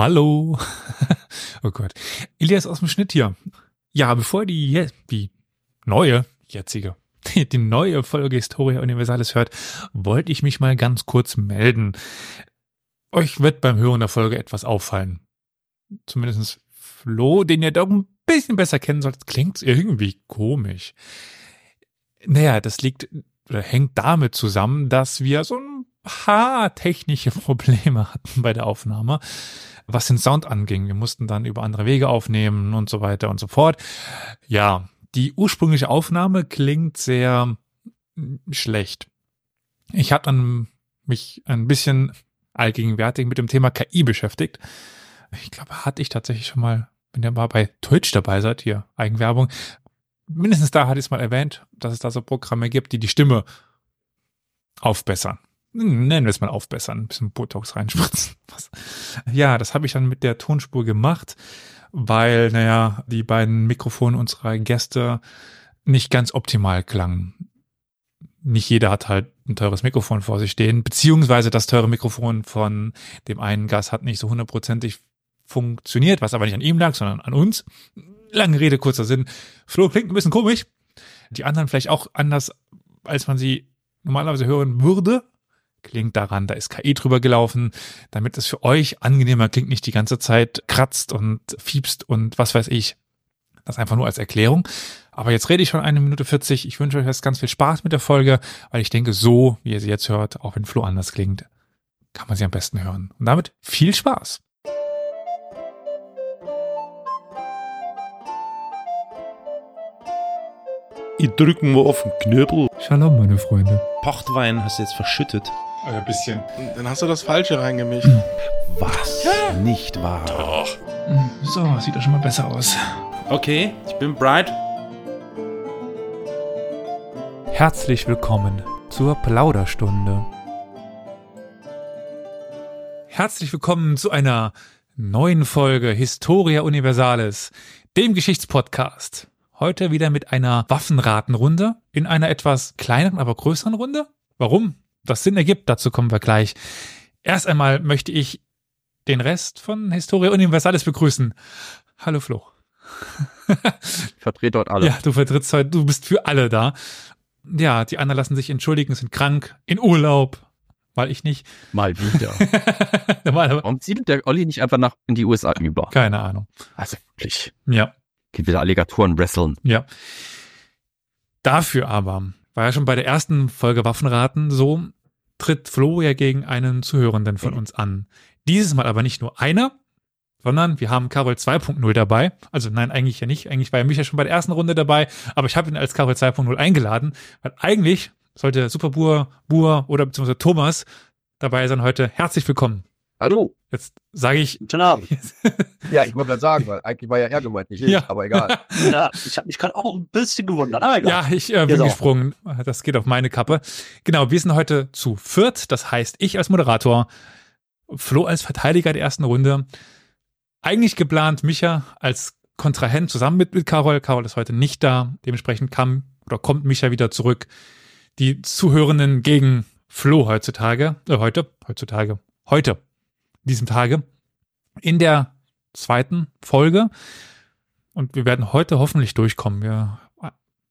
Hallo. oh Gott. Elias aus dem Schnitt hier. Ja, bevor die, die neue, jetzige, die neue Folge Historia Universalis hört, wollte ich mich mal ganz kurz melden. Euch wird beim Hören der Folge etwas auffallen. Zumindest Flo, den ihr doch ein bisschen besser kennen solltet, klingt irgendwie komisch. Naja, das liegt oder hängt damit zusammen, dass wir so ein paar technische Probleme hatten bei der Aufnahme, was den Sound anging. Wir mussten dann über andere Wege aufnehmen und so weiter und so fort. Ja, die ursprüngliche Aufnahme klingt sehr schlecht. Ich habe dann mich ein bisschen allgegenwärtig mit dem Thema KI beschäftigt. Ich glaube, hatte ich tatsächlich schon mal, wenn ihr mal bei Twitch dabei seid, hier Eigenwerbung, mindestens da hatte ich es mal erwähnt, dass es da so Programme gibt, die die Stimme aufbessern. Nennen wir es mal aufbessern, ein bisschen Botox reinspritzen. Ja, das habe ich dann mit der Tonspur gemacht, weil, naja, die beiden Mikrofone unserer Gäste nicht ganz optimal klangen. Nicht jeder hat halt ein teures Mikrofon vor sich stehen, beziehungsweise das teure Mikrofon von dem einen Gast hat nicht so hundertprozentig funktioniert, was aber nicht an ihm lag, sondern an uns. Lange Rede, kurzer Sinn. Flo klingt ein bisschen komisch. Die anderen vielleicht auch anders, als man sie normalerweise hören würde. Klingt daran, da ist KI drüber gelaufen, damit es für euch angenehmer klingt, nicht die ganze Zeit kratzt und fiebst und was weiß ich. Das einfach nur als Erklärung. Aber jetzt rede ich schon eine Minute 40. Ich wünsche euch jetzt ganz viel Spaß mit der Folge, weil ich denke, so, wie ihr sie jetzt hört, auch wenn Flo anders klingt, kann man sie am besten hören. Und damit viel Spaß. Ich drücke mal auf den Knöbel. Shalom, meine Freunde. Pochtwein hast du jetzt verschüttet. Ein bisschen. Dann hast du das Falsche reingemischt. Was? Ja. Nicht wahr? Doch. So, sieht doch schon mal besser aus. Okay, ich bin bright. Herzlich willkommen zur Plauderstunde. Herzlich willkommen zu einer neuen Folge Historia Universalis, dem Geschichtspodcast. Heute wieder mit einer Waffenratenrunde in einer etwas kleineren, aber größeren Runde. Warum? Das Sinn ergibt, dazu kommen wir gleich. Erst einmal möchte ich den Rest von Historia Universalis begrüßen. Hallo Flo. ich vertrete dort alle. Ja, du vertrittst heute, du bist für alle da. Ja, die anderen lassen sich entschuldigen, sind krank, in Urlaub, weil ich nicht. Mal wieder. Warum zieht der Olli nicht einfach nach in die USA über? Keine Ahnung. Also wirklich. Ja. Geht wieder Alligatoren wresteln. Ja. Dafür aber, war ja schon bei der ersten Folge Waffenraten so, tritt Flo ja gegen einen Zuhörenden von uns an. Dieses Mal aber nicht nur einer, sondern wir haben Carol 2.0 dabei. Also nein, eigentlich ja nicht. Eigentlich war ja Micha schon bei der ersten Runde dabei, aber ich habe ihn als Carol 2.0 eingeladen, weil eigentlich sollte Superbur, Bur oder beziehungsweise Thomas dabei sein heute. Herzlich willkommen. Hallo. Jetzt sage ich. Guten Abend. ja, ich wollte gerade sagen, weil eigentlich war ja er gemeint, nicht ich, ja. aber egal. ja, ich habe mich gerade auch ein bisschen gewundert, aber egal. Ja, ich äh, bin gesprungen. Auch. Das geht auf meine Kappe. Genau, wir sind heute zu viert. Das heißt, ich als Moderator, Flo als Verteidiger der ersten Runde. Eigentlich geplant Micha als Kontrahent zusammen mit, mit Carol. Carol ist heute nicht da. Dementsprechend kam oder kommt Micha wieder zurück. Die Zuhörenden gegen Flo heutzutage, äh, heute, heutzutage, heute diesem Tage in der zweiten Folge. Und wir werden heute hoffentlich durchkommen. Wir,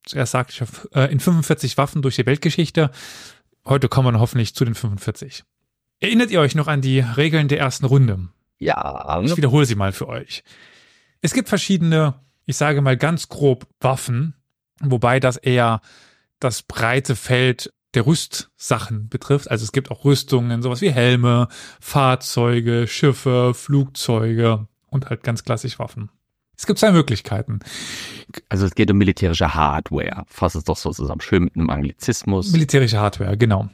zuerst sagte ich äh, in 45 Waffen durch die Weltgeschichte. Heute kommen wir hoffentlich zu den 45. Erinnert ihr euch noch an die Regeln der ersten Runde? Ja. Ich wiederhole sie mal für euch. Es gibt verschiedene, ich sage mal ganz grob Waffen, wobei das eher das breite Feld der Rüstsachen betrifft. Also es gibt auch Rüstungen, sowas wie Helme, Fahrzeuge, Schiffe, Flugzeuge und halt ganz klassisch Waffen. Es gibt zwei Möglichkeiten. Also es geht um militärische Hardware. Fass es doch so zusammen. Schön mit einem Anglizismus. Militärische Hardware, genau.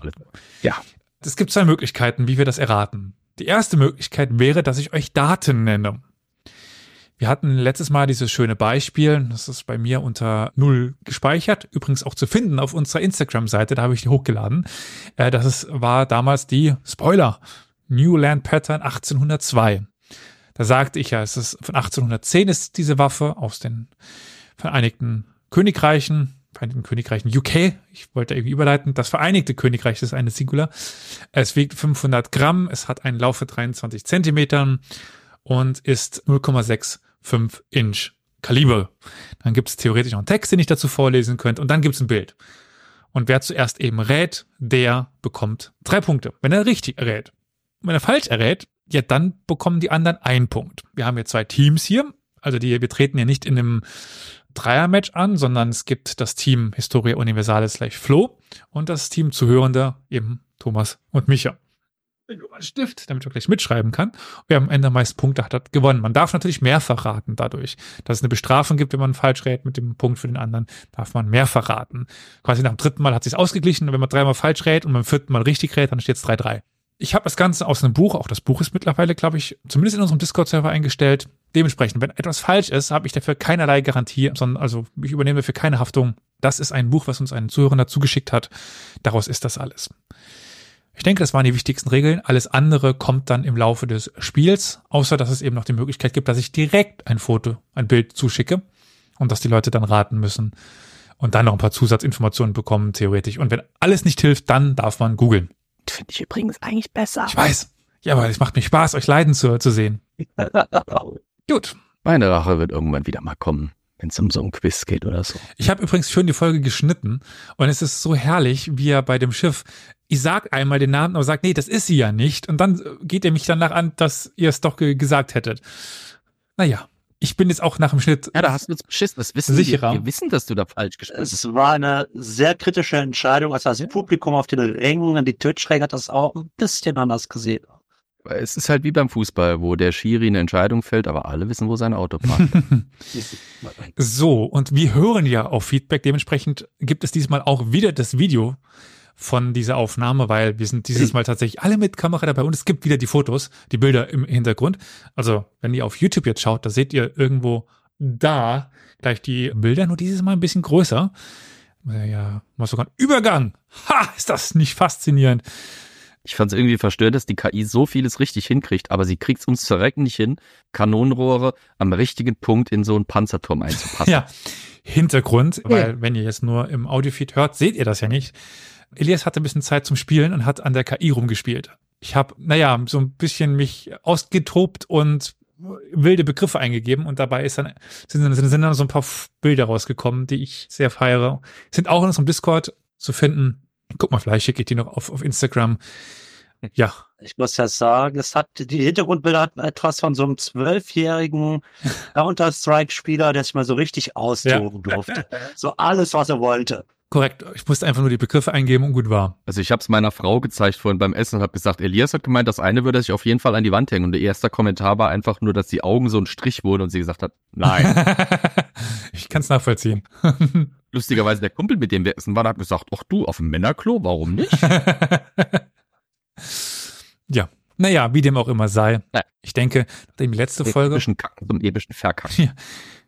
Ja. Es gibt zwei Möglichkeiten, wie wir das erraten. Die erste Möglichkeit wäre, dass ich euch Daten nenne. Wir hatten letztes Mal dieses schöne Beispiel, das ist bei mir unter Null gespeichert, übrigens auch zu finden auf unserer Instagram-Seite, da habe ich die hochgeladen. Äh, das war damals die, Spoiler, New Land Pattern 1802. Da sagte ich ja, es ist von 1810 ist diese Waffe aus den Vereinigten Königreichen, Vereinigten Königreichen UK. Ich wollte irgendwie überleiten. Das Vereinigte Königreich ist eine Singular. Es wiegt 500 Gramm. Es hat einen Lauf von 23 Zentimetern und ist 0,65 Inch Kaliber. Dann gibt es theoretisch noch einen Text, den ich dazu vorlesen könnte und dann gibt es ein Bild. Und wer zuerst eben rät, der bekommt drei Punkte, wenn er richtig errät. Wenn er falsch errät, ja, dann bekommen die anderen einen Punkt. Wir haben hier zwei Teams hier. Also die, wir treten ja nicht in einem Dreier-Match an, sondern es gibt das Team Historia Universalis gleich Flo und das Team Zuhörende eben Thomas und Micha. Stift, damit er gleich mitschreiben kann. Wer am Ende meist Punkte hat, hat gewonnen. Man darf natürlich mehrfach raten dadurch. Dass es eine Bestrafung gibt, wenn man falsch rät mit dem Punkt für den anderen, darf man mehrfach raten. Quasi nach dem dritten Mal hat sich ausgeglichen. Wenn man dreimal falsch rät und beim vierten Mal richtig rät, dann steht es 3-3. Ich habe das Ganze aus einem Buch, auch das Buch ist mittlerweile, glaube ich, zumindest in unserem Discord-Server eingestellt. Dementsprechend, wenn etwas falsch ist, habe ich dafür keinerlei Garantie, sondern also ich übernehme dafür keine Haftung. Das ist ein Buch, was uns ein Zuhörer dazu geschickt hat. Daraus ist das alles. Ich denke, das waren die wichtigsten Regeln. Alles andere kommt dann im Laufe des Spiels, außer dass es eben noch die Möglichkeit gibt, dass ich direkt ein Foto, ein Bild zuschicke und dass die Leute dann raten müssen und dann noch ein paar Zusatzinformationen bekommen, theoretisch. Und wenn alles nicht hilft, dann darf man googeln. Finde ich übrigens eigentlich besser. Ich weiß. Ja, aber es macht mir Spaß, euch leiden zu, zu sehen. Gut. Meine Rache wird irgendwann wieder mal kommen wenn es um so ein Quiz geht oder so. Ich habe übrigens schön die Folge geschnitten und es ist so herrlich, wie er bei dem Schiff, ich sag einmal den Namen, aber sagt, nee, das ist sie ja nicht. Und dann geht er mich danach an, dass ihr es doch gesagt hättet. Naja, ich bin jetzt auch nach dem Schnitt. Ja, da hast du uns beschissen. Das wissen sicherer. Wir, wir wissen, dass du da falsch gespielt hast. Es war eine sehr kritische Entscheidung. Also das Publikum auf den Rängen, die Twitch-Ränge hat das auch ein bisschen anders gesehen. Es ist halt wie beim Fußball, wo der Schiri eine Entscheidung fällt, aber alle wissen, wo sein Auto parkt. so, und wir hören ja auf Feedback. Dementsprechend gibt es diesmal auch wieder das Video von dieser Aufnahme, weil wir sind dieses Mal tatsächlich alle mit Kamera dabei und es gibt wieder die Fotos, die Bilder im Hintergrund. Also, wenn ihr auf YouTube jetzt schaut, da seht ihr irgendwo da gleich die Bilder, nur dieses Mal ein bisschen größer. Ja, mal sogar ein Übergang. Ha, ist das nicht faszinierend? Ich fand es irgendwie verstörend, dass die KI so vieles richtig hinkriegt, aber sie kriegt es uns zu recken nicht hin, Kanonenrohre am richtigen Punkt in so einen Panzerturm einzupassen. ja, Hintergrund, weil wenn ihr jetzt nur im Audiofeed hört, seht ihr das ja nicht. Elias hatte ein bisschen Zeit zum Spielen und hat an der KI rumgespielt. Ich habe, naja, so ein bisschen mich ausgetobt und wilde Begriffe eingegeben und dabei ist dann, sind, sind dann so ein paar Bilder rausgekommen, die ich sehr feiere. Sind auch in unserem Discord zu finden. Guck mal, vielleicht schicke ich die noch auf, auf Instagram. Ja. Ich muss ja sagen, es hat, die Hintergrundbilder hatten etwas von so einem zwölfjährigen Counter-Strike-Spieler, der sich mal so richtig austoben ja. durfte. So alles, was er wollte. Korrekt. Ich musste einfach nur die Begriffe eingeben und gut war. Also ich habe es meiner Frau gezeigt vorhin beim Essen und habe gesagt, Elias hat gemeint, das eine würde sich auf jeden Fall an die Wand hängen. Und der erste Kommentar war einfach nur, dass die Augen so ein Strich wurden und sie gesagt hat, nein. ich kann es nachvollziehen. Lustigerweise der Kumpel, mit dem wir essen waren, hat gesagt, ach du, auf dem Männerklo, warum nicht? ja. Naja, wie dem auch immer sei. Ich denke, nachdem die letzte Folge. Epischen Kacken zum epischen Verkacken. Ja.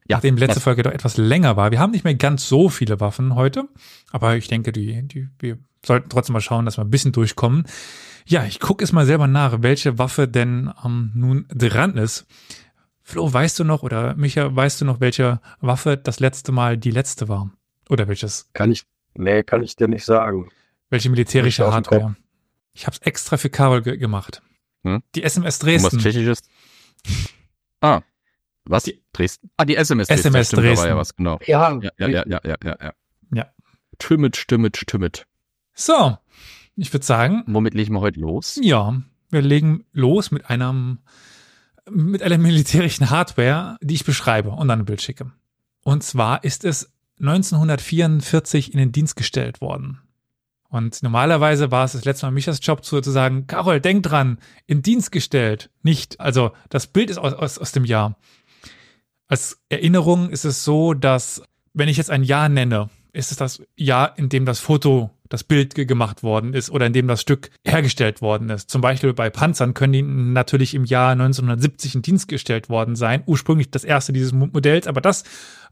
Ja, nachdem letzte Folge doch etwas länger war. Wir haben nicht mehr ganz so viele Waffen heute, aber ich denke, die, die, wir sollten trotzdem mal schauen, dass wir ein bisschen durchkommen. Ja, ich gucke es mal selber nach, welche Waffe denn ähm, nun dran ist. Flo, weißt du noch, oder Micha, weißt du noch, welche Waffe das letzte Mal die letzte war? Oder welches? Kann ich, nee, kann ich dir nicht sagen. Welche militärische Hardware? Ich habe es extra für Karol ge gemacht. Hm? Die SMS Dresden. was Tschechisches? Ah, was? Die, Dresden? Ah, die SMS Dresden. SMS Dresden. Da war ja was, genau. Ja, ja, ja, ja, ja, ja. Ja. ja. Tümmet, stimmet, stimmet. So, ich würde sagen. Womit legen wir heute los? Ja, wir legen los mit einem, mit einer militärischen Hardware, die ich beschreibe und dann ein Bild schicke. Und zwar ist es 1944 in den Dienst gestellt worden. Und normalerweise war es das letzte Mal Michas Job zu, zu sagen, Carol, denk dran, in Dienst gestellt. Nicht, also das Bild ist aus, aus, aus dem Jahr. Als Erinnerung ist es so, dass wenn ich jetzt ein Jahr nenne, ist es das Jahr, in dem das Foto, das Bild gemacht worden ist oder in dem das Stück hergestellt worden ist. Zum Beispiel bei Panzern können die natürlich im Jahr 1970 in Dienst gestellt worden sein. Ursprünglich das erste dieses Modells, aber das,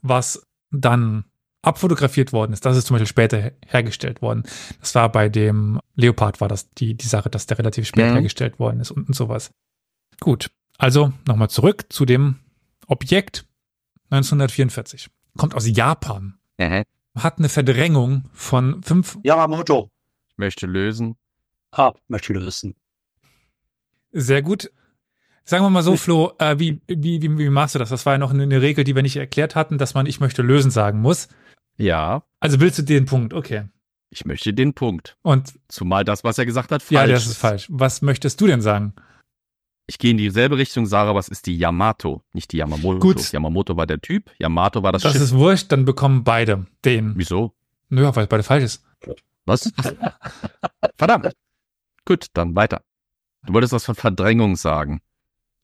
was dann abfotografiert worden ist, das ist zum Beispiel später hergestellt worden. Das war bei dem Leopard war das die, die Sache, dass der relativ spät mhm. hergestellt worden ist und, und sowas. Gut, also nochmal zurück zu dem Objekt 1944. Kommt aus Japan. Mhm. Hat eine Verdrängung von fünf. Yamamoto. Ich möchte lösen. Ah, möchte lösen. Sehr gut. Sagen wir mal so, Flo, äh, wie, wie, wie, wie machst du das? Das war ja noch eine Regel, die wir nicht erklärt hatten, dass man ich möchte lösen sagen muss. Ja. Also willst du den Punkt, okay. Ich möchte den Punkt. Und Zumal das, was er gesagt hat, falsch ja, das ist falsch. Was möchtest du denn sagen? Ich gehe in dieselbe Richtung, Sarah, was ist die Yamato, nicht die Yamamoto. Gut. Yamamoto war der Typ, Yamato war das, Das Schiff. ist wurscht, dann bekommen beide den. Wieso? Naja, weil beide falsch ist. Was? Verdammt. Gut, dann weiter. Du wolltest was von Verdrängung sagen.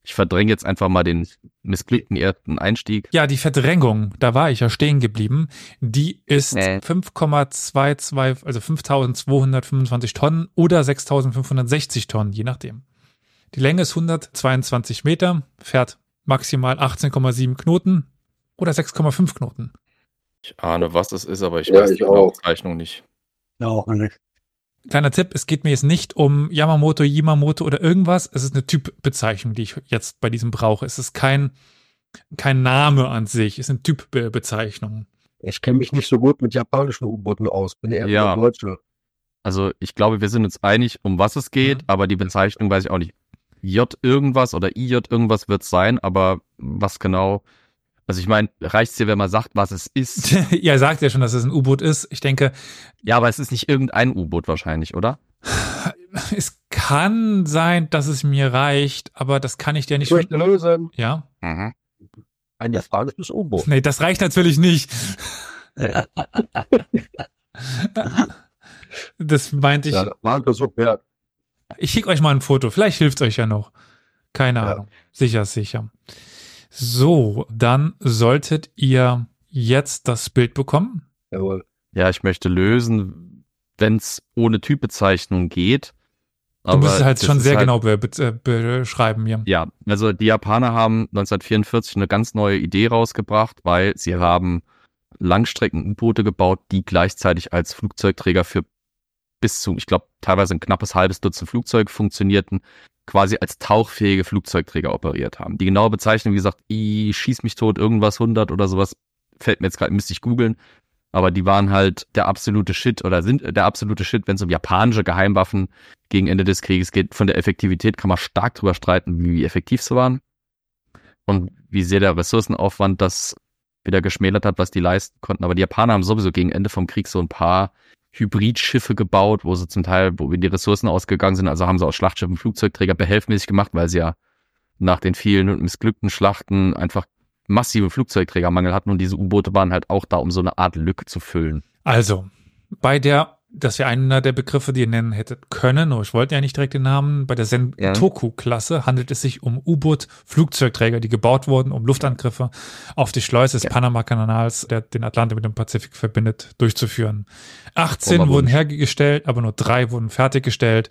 Ich verdränge jetzt einfach mal den missglückten ersten Einstieg. Ja, die Verdrängung, da war ich ja stehen geblieben, die ist Nee. 5,22, also 5225 Tonnen oder 6560 Tonnen, je nachdem. Die Länge ist 122 Meter, fährt maximal 18,7 Knoten oder 6,5 Knoten. Ich ahne, was es ist, aber ich Ja, weiß ich die. Bezeichnung nicht. Ja, auch nicht. Kleiner Tipp, es geht mir jetzt nicht um Yamamoto, Yimamoto oder irgendwas. Es ist eine Typbezeichnung, die ich jetzt bei diesem brauche. Es ist kein, kein Name an sich, es ist eine Typbezeichnung. Ich kenne mich nicht so gut mit japanischen U-Booten aus. Bin eher Ja. ja. Deutsche. Also ich glaube, wir sind uns einig, um was es geht, Mhm. aber die Bezeichnung weiß ich auch nicht. J irgendwas oder IJ irgendwas wird sein, aber was genau? Also ich meine, reicht's dir, wenn man sagt, was es ist? Ihr sagt ja schon, dass es ein U-Boot ist. Ich denke, ja, aber es ist nicht irgendein U-Boot wahrscheinlich, oder? es kann sein, dass es mir reicht, aber das kann ich dir nicht. Ich möchte lösen. Ja? Mhm. Ein japanisches U-Boot. Nee, das reicht natürlich nicht. Das meinte ich. Ja, das Versuch wert. Ich schicke euch mal ein Foto. Vielleicht hilft euch ja noch. Keine Ja. Ahnung. Sicher, sicher. So, dann solltet ihr jetzt das Bild bekommen. Jawohl. Ja, ich möchte lösen, wenn es ohne Typbezeichnung geht. Du musst es halt schon sehr halt- genau be be beschreiben mir. Ja, also die Japaner haben 1944 eine ganz neue Idee rausgebracht, weil sie haben Langstrecken-U-Boote gebaut, die gleichzeitig als Flugzeugträger für bis zu, ich glaube, teilweise ein knappes halbes Dutzend Flugzeuge funktionierten, quasi als tauchfähige Flugzeugträger operiert haben. Die genaue Bezeichnung, wie gesagt, I schieß mich tot, irgendwas 100 oder sowas, fällt mir jetzt gerade, müsste ich googeln. Aber die waren halt der absolute Shit oder sind der absolute Shit, wenn es um japanische Geheimwaffen gegen Ende des Krieges geht. Von der Effektivität kann man stark drüber streiten, wie effektiv sie waren. Und wie sehr der Ressourcenaufwand das wieder geschmälert hat, was die leisten konnten. Aber die Japaner haben sowieso gegen Ende vom Krieg so ein paar Hybridschiffe gebaut, wo sie zum Teil, wo die Ressourcen ausgegangen sind. Also haben sie aus Schlachtschiffen Flugzeugträger behelfsmäßig gemacht, weil sie ja nach den vielen und missglückten Schlachten einfach massive Flugzeugträgermangel hatten und diese U-Boote waren halt auch da, um so eine Art Lücke zu füllen. Also, bei der, das wäre einer der Begriffe, die ihr nennen hättet können, aber ich wollte ja nicht direkt den Namen, bei der Sentoku-Klasse handelt es sich um U-Boot-Flugzeugträger, die gebaut wurden, um Luftangriffe auf die Schleuse des Ja. Panama-Kanals, der den Atlantik mit dem Pazifik verbindet, durchzuführen. 18 Frommer wurden hergestellt, aber nur drei wurden fertiggestellt,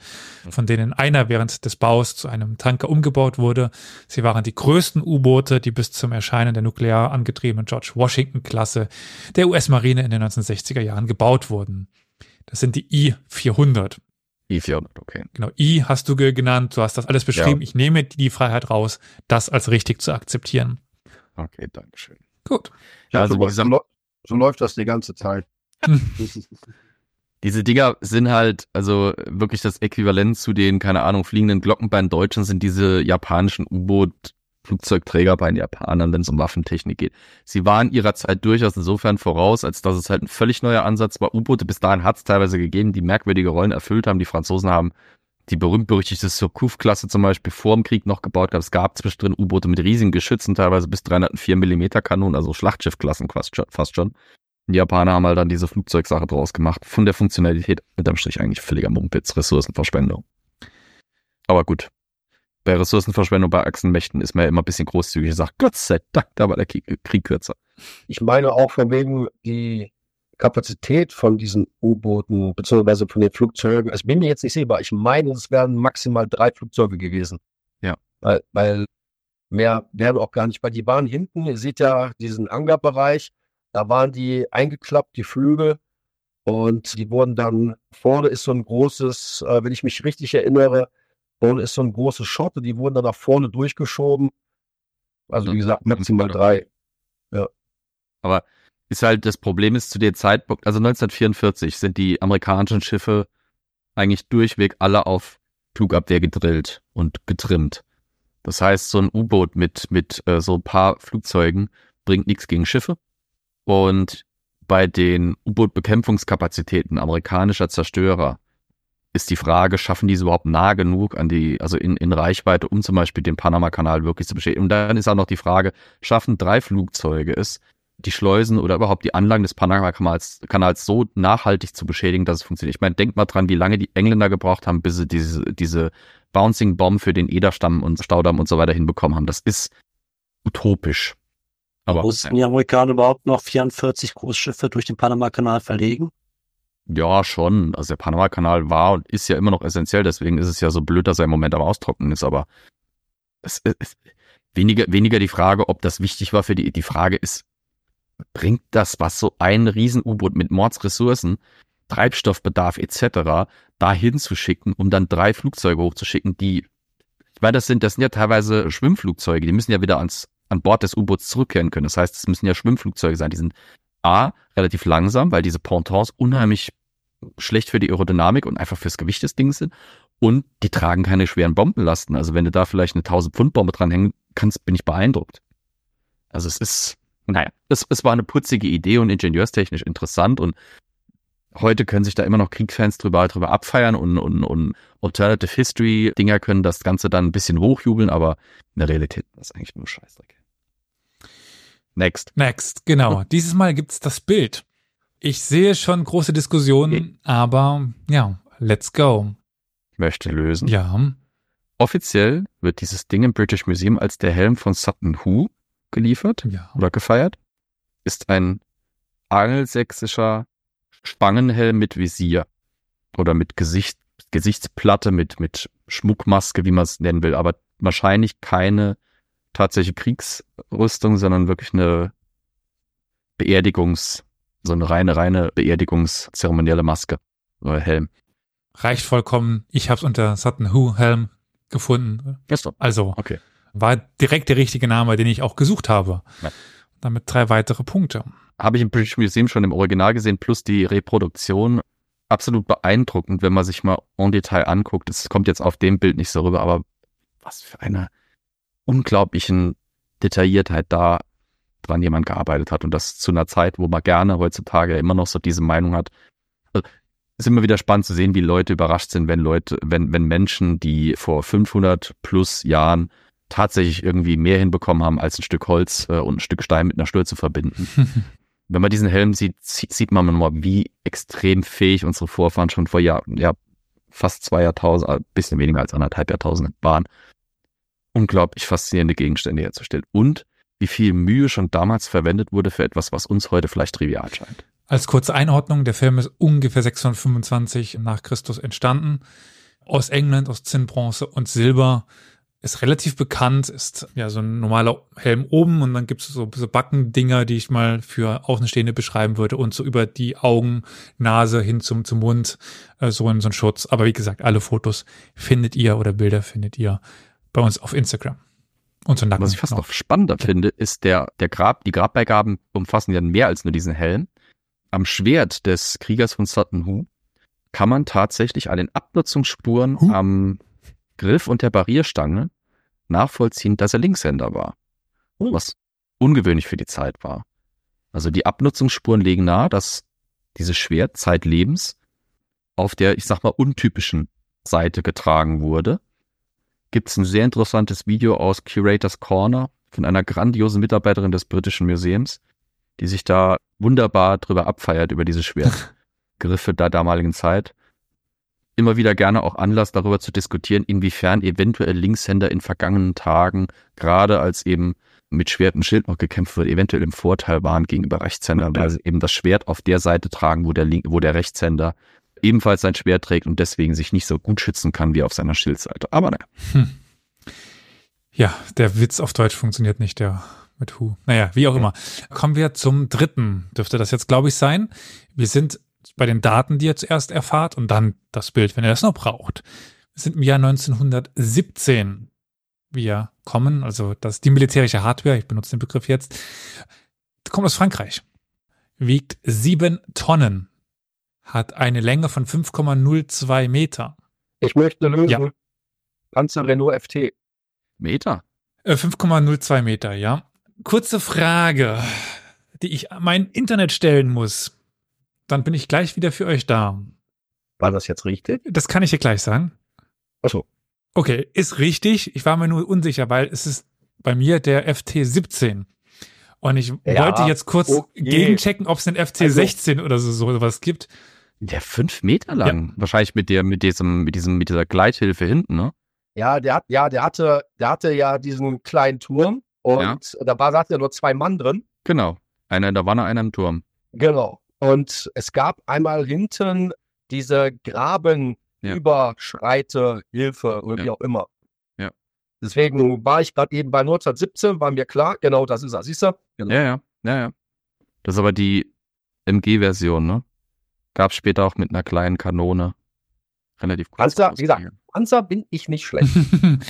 von denen einer während des Baus zu einem Tanker umgebaut wurde. Sie waren die größten U-Boote, die bis zum Erscheinen der nuklear angetriebenen George Washington-Klasse der US-Marine in den 1960er Jahren gebaut wurden. Das sind die I-400. I-400, okay. Genau, I hast du ge- genannt, du hast das alles beschrieben. Ich nehme die Freiheit raus, das als richtig zu akzeptieren. Okay, Dankeschön. Gut. Ja, Also, so, wie gesagt- so, so läuft das die ganze Zeit. Diese Dinger sind halt, also wirklich das Äquivalent zu den, keine Ahnung, fliegenden Glocken bei den Deutschen sind diese japanischen U-Boot-Flugzeugträger bei den Japanern, wenn es um Waffentechnik geht. Sie waren ihrer Zeit durchaus insofern voraus, als dass es halt ein völlig neuer Ansatz war. U-Boote bis dahin hat es teilweise gegeben, die merkwürdige Rollen erfüllt haben. Die Franzosen haben die berühmt-berüchtigte Surcouf-Klasse zum Beispiel vor dem Krieg noch gebaut. Es gab zwischendrin U-Boote mit riesigen Geschützen, teilweise bis 304 Millimeter Kanonen, also Schlachtschiffklassen fast schon. Die Japaner haben halt dann diese Flugzeugsache draus gemacht. Von der Funktionalität unterm Strich eigentlich völliger Mumpitz, Ressourcenverschwendung. Aber gut. Bei Ressourcenverschwendung bei Achsenmächten ist man ja immer ein bisschen großzügig und sagt, Gott sei Dank, da war der Krieg, kürzer. Ich meine auch von wegen die Kapazität von diesen U-Booten, beziehungsweise von den Flugzeugen. Es bin mir jetzt nicht sicher, ich meine, es wären maximal drei Flugzeuge gewesen. Ja. Weil, weil mehr wären auch gar nicht, weil die waren hinten, ihr seht ja diesen Angerbereich, da waren die eingeklappt, die Flügel. Und die wurden dann, vorne ist so ein großes, äh, wenn ich mich richtig erinnere, vorne ist so ein großes Schotte, die wurden dann nach vorne durchgeschoben. Also wie gesagt, maximal drei. Aber ist halt, das Problem ist zu dem Zeitpunkt, also 1944 sind die amerikanischen Schiffe eigentlich durchweg alle auf Flugabwehr gedrillt und getrimmt. Das heißt, so ein U-Boot mit, mit äh, so ein paar Flugzeugen bringt nichts gegen Schiffe. Und bei den U-Boot-Bekämpfungskapazitäten amerikanischer Zerstörer ist die Frage, schaffen diese überhaupt nah genug an die, also in, in Reichweite, um zum Beispiel den Panama-Kanal wirklich zu beschädigen? Und dann ist auch noch die Frage, schaffen drei Flugzeuge es, die Schleusen oder überhaupt die Anlagen des Panama-Kanals Kanals so nachhaltig zu beschädigen, dass es funktioniert? Ich meine, denkt mal dran, wie lange die Engländer gebraucht haben, bis sie diese, diese Bouncing Bomb für den Ederstamm und Staudamm und so weiter hinbekommen haben. Das ist utopisch. Aber mussten die Amerikaner überhaupt noch 44 Großschiffe durch den Panama-Kanal verlegen? Ja, schon. Also der Panama-Kanal war und ist ja immer noch essentiell, deswegen ist es ja so blöd, dass er im Moment am Austrocknen ist, aber es ist weniger, weniger die Frage, ob das wichtig war für die, die Frage ist, bringt das, was so ein Riesen-U-Boot mit Mordsressourcen, Treibstoffbedarf etc. dahin zu schicken, um dann drei Flugzeuge hochzuschicken, die, ich meine, das sind, das sind ja teilweise Schwimmflugzeuge, die müssen ja wieder ans, an Bord des U-Boots zurückkehren können. Das heißt, es müssen ja Schwimmflugzeuge sein, die sind A, relativ langsam, weil diese Pontons unheimlich schlecht für die Aerodynamik und einfach fürs Gewicht des Dings sind. Und die tragen keine schweren Bombenlasten. Also wenn du da vielleicht eine 1000 Pfund Bombe dranhängen kannst, bin ich beeindruckt. Also es ist, naja, es, es war eine putzige Idee und ingenieurstechnisch interessant und heute können sich da immer noch Kriegfans drüber, drüber abfeiern und, und, und Alternative History Dinger können das Ganze dann ein bisschen hochjubeln, aber in der Realität ist eigentlich nur Scheißdreck. Next. Next, genau. Dieses Mal gibt's das Bild. Ich sehe schon große Diskussionen, aber ja, let's go. Ich möchte lösen. Ja. Offiziell wird dieses Ding im British Museum als der Helm von Sutton Hoo geliefert ja. oder gefeiert. Ist ein angelsächsischer Spangenhelm mit Visier oder mit Gesicht, Gesichtsplatte, mit, mit Schmuckmaske, wie man es nennen will, aber wahrscheinlich keine tatsächliche Kriegsrüstung, sondern wirklich eine Beerdigungs- so eine reine, reine Beerdigungszeremonielle Maske oder Helm. Reicht vollkommen. Ich habe es unter Sutton Who Helm gefunden. Doch. Also okay. war direkt der richtige Name, den ich auch gesucht habe. Ja. Damit drei weitere Punkte. Habe ich im British Museum schon im Original gesehen, plus die Reproduktion. Absolut beeindruckend, wenn man sich mal en Detail anguckt. Es kommt jetzt auf dem Bild nicht so rüber, aber was für eine unglaublichen Detailliertheit da dran jemand gearbeitet hat und das zu einer Zeit, wo man gerne heutzutage immer noch so diese Meinung hat. Also, ist immer wieder spannend zu sehen, wie Leute überrascht sind, wenn Leute, wenn, wenn Menschen, die vor 500 plus Jahren tatsächlich irgendwie mehr hinbekommen haben, als ein Stück Holz äh, und ein Stück Stein mit einer Stuhl zu verbinden. wenn man diesen Helm sieht, sieht man mal, wie extrem fähig unsere Vorfahren schon vor Jahr, ja, fast zwei Jahrtausend, ein bisschen weniger als anderthalb Jahrtausend waren. Unglaublich faszinierende Gegenstände herzustellen. Und wie viel Mühe schon damals verwendet wurde für etwas, was uns heute vielleicht trivial scheint. Als kurze Einordnung, der Film ist ungefähr 625 nach Christus entstanden. Aus England, aus Zinn, Bronze und Silber. Ist relativ bekannt, ist ja so ein normaler Helm oben und dann gibt es so, so Backendinger, die ich mal für Außenstehende beschreiben würde und so über die Augen, Nase hin zum, zum Mund, äh, so, ein, so ein Schutz. Aber wie gesagt, alle Fotos findet ihr oder Bilder findet ihr bei uns auf Instagram. Und so Nacken Was ich fast noch spannender finde, ist der, der Grab, die Grabbeigaben umfassen ja mehr als nur diesen Helm. Am Schwert des Kriegers von Sutton Hoo kann man tatsächlich an den Abnutzungsspuren huh? am Griff und der Barrierstange nachvollziehen, dass er Linkshänder war. Uh. Was ungewöhnlich für die Zeit war. Also die Abnutzungsspuren legen nahe, dass dieses Schwert zeitlebens auf der, ich sag mal, untypischen Seite getragen wurde gibt es ein sehr interessantes Video aus Curators Corner von einer grandiosen Mitarbeiterin des Britischen Museums, die sich da wunderbar drüber abfeiert, über diese Schwertgriffe der damaligen Zeit. Immer wieder gerne auch Anlass darüber zu diskutieren, inwiefern eventuell Linkshänder in vergangenen Tagen, gerade als eben mit Schwert und Schild noch gekämpft wird, eventuell im Vorteil waren gegenüber Rechtshändern, weil sie eben das Schwert auf der Seite tragen, wo der, Link, wo der Rechtshänder ebenfalls sein Schwert trägt und deswegen sich nicht so gut schützen kann wie auf seiner Schildseite. Aber naja. Hm. Ja, der Witz auf Deutsch funktioniert nicht, der mit Hu. Naja, wie auch immer. Kommen wir zum dritten, dürfte das jetzt, glaube ich, sein. Wir sind bei den Daten, die ihr zuerst erfahrt und dann das Bild, wenn ihr das noch braucht. Wir sind im Jahr 1917. Wir kommen, also das die militärische Hardware, ich benutze den Begriff jetzt, kommt aus Frankreich. Wiegt sieben Tonnen hat eine Länge von 5,02 Meter. Ich möchte lösen. Ja. Panzer Renault FT. Meter. Äh, 5,02 Meter, ja. Kurze Frage, die ich mein Internet stellen muss. Dann bin ich gleich wieder für euch da. War das jetzt richtig? Das kann ich dir gleich sagen. Achso. Okay, ist richtig. Ich war mir nur unsicher, weil es ist bei mir der FT17. Und ich Ja, wollte jetzt kurz okay. gegenchecken, ob es einen Also- FT16 oder so sowas gibt. Der fünf Meter lang. Wahrscheinlich mit der, mit diesem, mit diesem, mit dieser Gleithilfe hinten, ne? Ja, der hat, ja, der hatte, der hatte ja diesen kleinen Turm und Ja. da war, saßen ja nur zwei Mann drin. Genau. Einer in der Wanne, einer im Turm. Genau. Und es gab einmal hinten diese Grabenüberschreite Hilfe oder Ja. wie auch immer. Ja. Deswegen war ich gerade eben bei 1917, war mir klar, genau das ist er. Siehst du? Genau. Ja, ja, ja, ja. Das ist aber die MG-Version, ne? Gab später auch mit einer kleinen Kanone. Relativ kurz. Panzer, wie gesagt, Panzer bin ich nicht schlecht.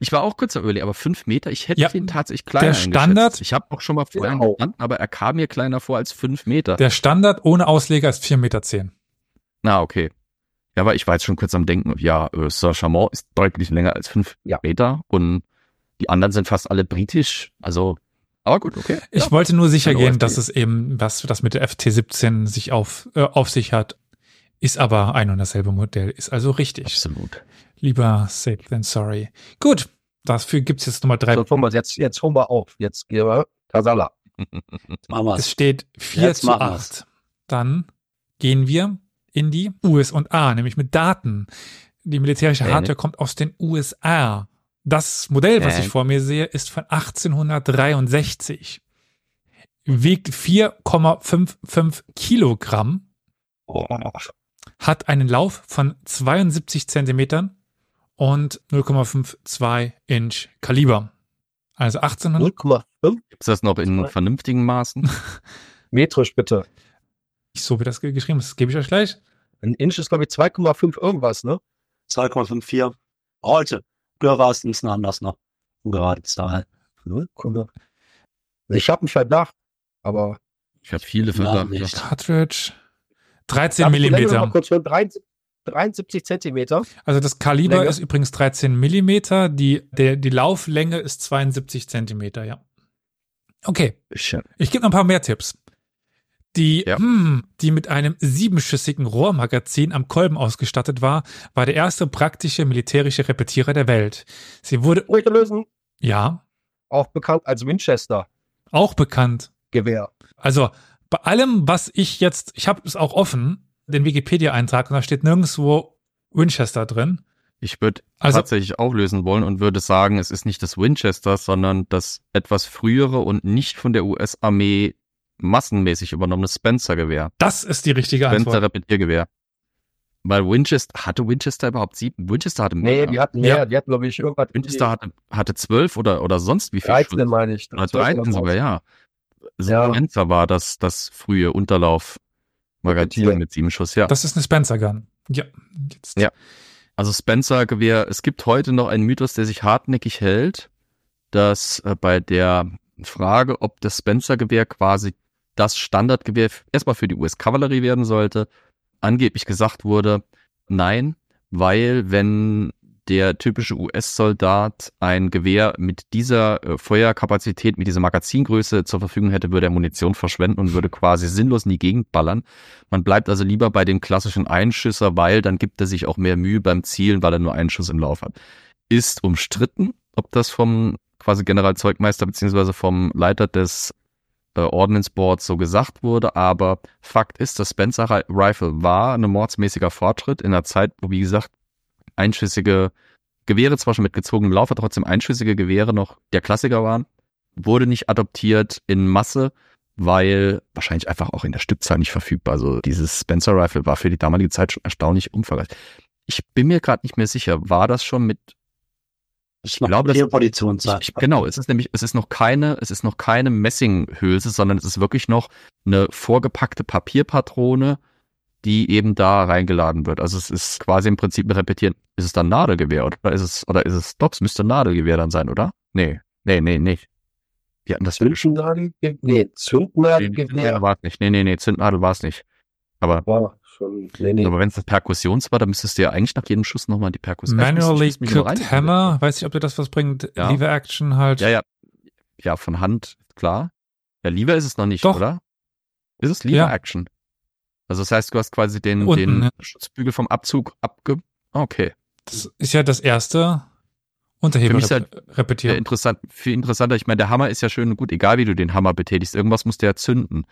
Ich war auch kurz am Überlegen, aber fünf Meter, ich hätte Ja, ihn tatsächlich kleiner der Standard-. Ich habe auch schon mal vorher auch. gestanden, aber er kam mir kleiner vor als fünf Meter. Der Standard ohne Ausleger ist 4,10 Meter. Na, okay. Ja, aber ich war jetzt schon kurz am Denken, ja, äh, Saint-Chamond ist deutlich länger als fünf Ja. Meter und die anderen sind fast alle britisch. Also, aber gut, okay. Ich ja. wollte nur sicher gehen, dass es eben, was das mit der FT17 sich auf, äh, auf sich hat. Ist aber ein und dasselbe Modell. Ist also richtig. Absolut. Lieber safe than sorry. Gut. Dafür gibt's jetzt Nummer drei. So, Thomas, jetzt, jetzt holen wir auf. Jetzt gehen wir Kasala. Machen wir's. Es steht 4 Jetzt zu machen 8. Dann gehen wir in die USA, nämlich mit Daten. Die militärische Nee, Hardware kommt aus den USA. Das Modell, was ich vor mir sehe, ist von 1863. Wiegt 4,55 Kilogramm, hat einen Lauf von 72 Zentimetern und 0,52 Inch Kaliber. Also 1800, 0,5 Ist das noch in vernünftigen Maßen? metrisch bitte. so wie das ge- geschrieben ist, das gebe ich euch gleich. Ein Inch ist, glaube ich, 2,5 irgendwas, ne? 2,54. Heute. Früher war es ein bisschen anders noch. Gerade Zahl. 0, ich habe einen Verdacht, aber Ich habe viele Ja, Verdacht. nicht. Cartridge 13 Darf ich die Länge noch mal Millimeter. kurz hören? 73 73 Zentimeter. Also das Kaliber Länge? ist übrigens 13 Millimeter. Die, der, die Lauflänge ist 72 Zentimeter, ja. Okay, ich gebe noch ein paar mehr Tipps. Die, Ja. hm, die mit einem siebenschüssigen Rohrmagazin am Kolben ausgestattet war, war der erste praktische militärische Repetierer der Welt. Sie wurde, Ruhig lösen. ja, Auch bekannt als Winchester auch bekannt. Gewehr. Also bei allem, was ich jetzt, ich habe es auch offen, den Wikipedia-Eintrag, und da steht nirgendwo Winchester drin. Ich würde Also- tatsächlich auflösen wollen und würde sagen, es ist nicht das Winchester, sondern das etwas frühere und nicht von der US-Armee massenmäßig übernommene Spencer-Gewehr. Das ist die richtige Spencer Antwort. Repetiergewehr. Weil Winchester, hatte Winchester überhaupt sieben? Winchester hatte Nee, mehr. die hatten mehr. Ja. Die hatten, glaube ich, irgendwas. Winchester hatte, hatte zwölf oder, oder sonst wie viel 13, Schuss? meine ich. Oder 12 13 sogar, ja. So Ja. Spencer war das, das frühe Unterlauf-Magazin mit sieben Schuss, ja. Das ist eine Spencer Gun. Ja, jetzt. Ja. Also Spencer-Gewehr, es gibt heute noch einen Mythos, der sich hartnäckig hält, dass äh, bei der Frage, ob das Spencer-Gewehr quasi das Standardgewehr erstmal für die US-Kavallerie werden sollte, angeblich gesagt wurde, nein, weil wenn der typische US-Soldat ein Gewehr mit dieser äh, Feuerkapazität, mit dieser Magazingröße zur Verfügung hätte, würde er Munition verschwenden und würde quasi sinnlos in die Gegend ballern. Man bleibt also lieber bei dem klassischen Einschüsser, weil dann gibt er sich auch mehr Mühe beim Zielen, weil er nur einen Schuss im Lauf hat. Ist umstritten, ob das vom quasi Generalzeugmeister beziehungsweise vom Leiter des äh, Ordnance Boards so gesagt wurde, aber Fakt ist, das Spencer Ri- Rifle war ein mordsmäßiger Fortschritt in einer Zeit, wo wie gesagt einschüssige Gewehre zwar schon mit gezogenem Lauf, aber trotzdem einschüssige Gewehre noch der Klassiker waren, wurde nicht adoptiert in Masse, weil wahrscheinlich einfach auch in der Stückzahl nicht verfügbar. Also dieses Spencer Rifle war für die damalige Zeit schon erstaunlich umfangreich. Ich bin mir gerade nicht mehr sicher, war das schon mit Ich glaube, das- Geoposition ich, ich, genau, es ist nämlich, es ist noch keine, es ist noch keine Messinghülse, sondern es ist wirklich noch eine vorgepackte Papierpatrone, die eben da reingeladen wird. Also es ist quasi im Prinzip ein Repetieren. Ist es dann Nadelgewehr oder ist es, oder ist es, doch, es müsste Nadelgewehr dann sein, oder? Nee, nee, nee, nicht. Wir hatten das Zündnadelgewehr. Nee, Zündnadelgewehr. war es nicht. Nee, nee, nee, Zündnadel war es nicht. Aber Boah, schon. Nee, nee. Aber wenn es das Perkussions war, dann müsstest du ja eigentlich nach jedem Schuss nochmal die Perkussion. Manually Cooked Hammer, weiß nicht, ob dir das was bringt. Ja. Lever Action halt. Ja, ja. Ja, von Hand, klar. Ja, Lever ist es noch nicht, Doch. oder? Ist es Lever Ja. Action? Also das heißt, du hast quasi den, Unten, den? Schutzbügel vom Abzug abge... Okay. Das ist ja das erste Unterhebel Für mich ist Ja, repetieren. interessant, viel interessanter. Ich meine, der Hammer ist ja schön und gut, egal wie du den Hammer betätigst. Irgendwas muss der zünden.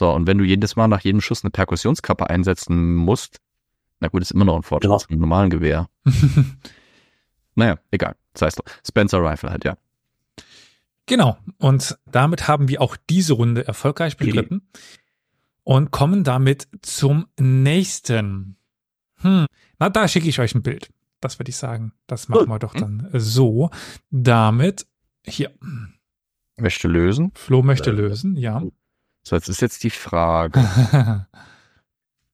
So, und wenn du jedes Mal nach jedem Schuss eine Perkussionskappe einsetzen musst, na gut, ist immer noch ein Fortschritt Ja. mit einem normalen Gewehr. Naja, egal. Das heißt, Spencer Rifle halt, ja. Genau. Und damit haben wir auch diese Runde erfolgreich bestritten und kommen damit zum nächsten. Hm. Na, da schicke ich euch ein Bild. Das würde ich sagen. Das machen wir doch dann so. Damit hier. Möchte lösen. Flo möchte lösen, ja. So, jetzt ist jetzt die Frage.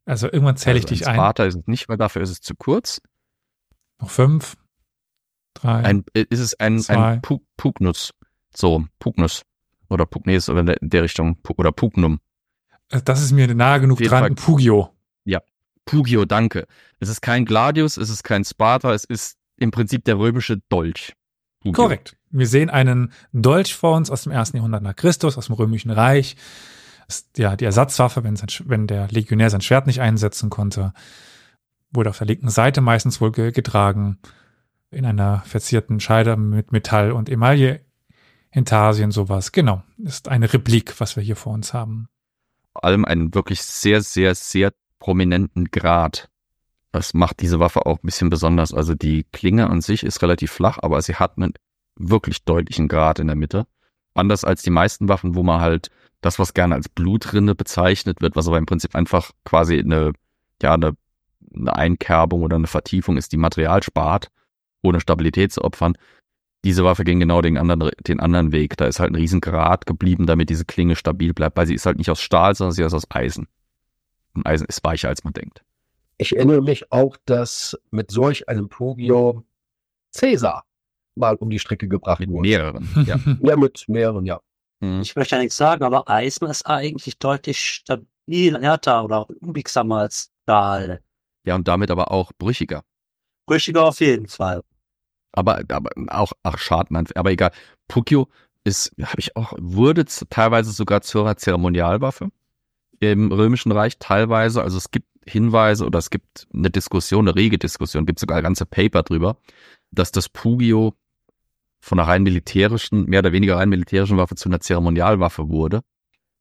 Also irgendwann zähle ich also dich ein. Sparta ist es nicht, weil dafür ist es zu kurz. Noch fünf, drei, Ein, äh, ist es ein, Zwei. ein Pug, Pugnus. So, Pugnus. Oder Pugnes oder in der, Richtung. Oder Pugnum. das ist mir nahe genug dran. Fall. Pugio. Pugio, danke. Es ist kein Gladius, es ist kein Sparta, es ist im Prinzip der römische Dolch. Pugio. Korrekt. Wir sehen einen Dolch vor uns aus dem ersten Jahrhundert nach Christus, aus dem Römischen Reich. Ja die Ersatzwaffe, wenn, sein, wenn der Legionär sein Schwert nicht einsetzen konnte. Wurde auf der linken Seite meistens wohl ge getragen. In einer verzierten Scheide mit Metall und Emaille. Intarsien, sowas. Genau. Ist eine Replik, was wir hier vor uns haben. Vor allem einen wirklich sehr, sehr, sehr prominenten Grad. Das macht diese Waffe auch ein bisschen besonders. Also die Klinge an sich ist relativ flach, aber sie hat einen wirklich deutlichen Grad in der Mitte. Anders als die meisten Waffen, wo man halt das, was gerne als Blutrinne bezeichnet wird, was aber im Prinzip einfach quasi eine, ja, eine, eine Einkerbung oder eine Vertiefung ist, die Material spart, ohne Stabilität zu opfern. Diese Waffe ging genau den anderen, den anderen Weg. Da ist halt ein riesen Grad geblieben, damit diese Klinge stabil bleibt, weil sie ist halt nicht aus Stahl, sondern sie ist aus Eisen. Und Eisen ist weicher, als man denkt. Ich erinnere mich auch, dass mit solch einem Pugio Cäsar mal um die Strecke gebracht Mit wurde. mehreren. Ja. Ja, mit mehreren, ja. Mhm. Ich möchte ja nichts sagen, aber Eisen ist eigentlich deutlich stabil, härter oder unbiegsamer als Stahl. ja, und damit aber auch brüchiger. Brüchiger auf jeden Fall. Aber, aber auch, ach, Schadmann, aber egal. Pukio ist, habe ich auch, wurde teilweise sogar zur Zeremonialwaffe im Römischen Reich, teilweise. Also es gibt Hinweise oder es gibt eine Diskussion, eine rege Diskussion, gibt sogar ganze Paper drüber, dass das Pugio von einer rein militärischen, mehr oder weniger rein militärischen Waffe zu einer Zeremonialwaffe wurde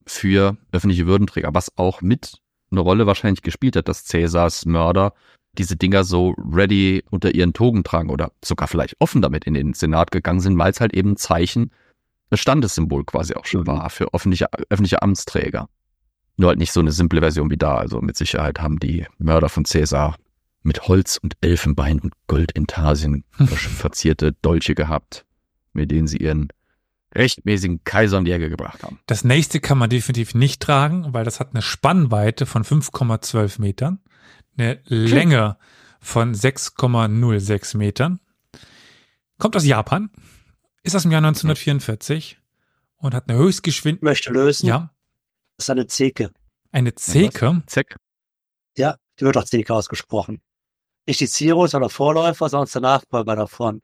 für öffentliche Würdenträger, was auch mit eine Rolle wahrscheinlich gespielt hat, dass Cäsars Mörder diese Dinger so ready unter ihren Togen tragen oder sogar vielleicht offen damit in den Senat gegangen sind, weil es halt eben ein Zeichen, ein Standessymbol quasi auch schon Mhm. war für öffentliche, öffentliche Amtsträger. Nur halt nicht so eine simple Version wie da. Also mit Sicherheit haben die Mörder von Cäsar mit Holz und Elfenbein und Goldintarsien verzierte Dolche gehabt, mit denen sie ihren rechtmäßigen Kaiser um die Ecke gebracht haben. Das nächste kann man definitiv nicht tragen, weil das hat eine Spannweite von 5,12 Metern, eine Länge von 6,06 Metern, kommt aus Japan, ist aus dem Jahr 1944 und hat eine Höchstgeschwindigkeit, möchte lösen. ja, Das ist eine Zeke. eine Zeke. Zeck. Ja, die wird auch Zeke ausgesprochen. Nicht die Cirrus oder Vorläufer, sondern der Nachfolger davon.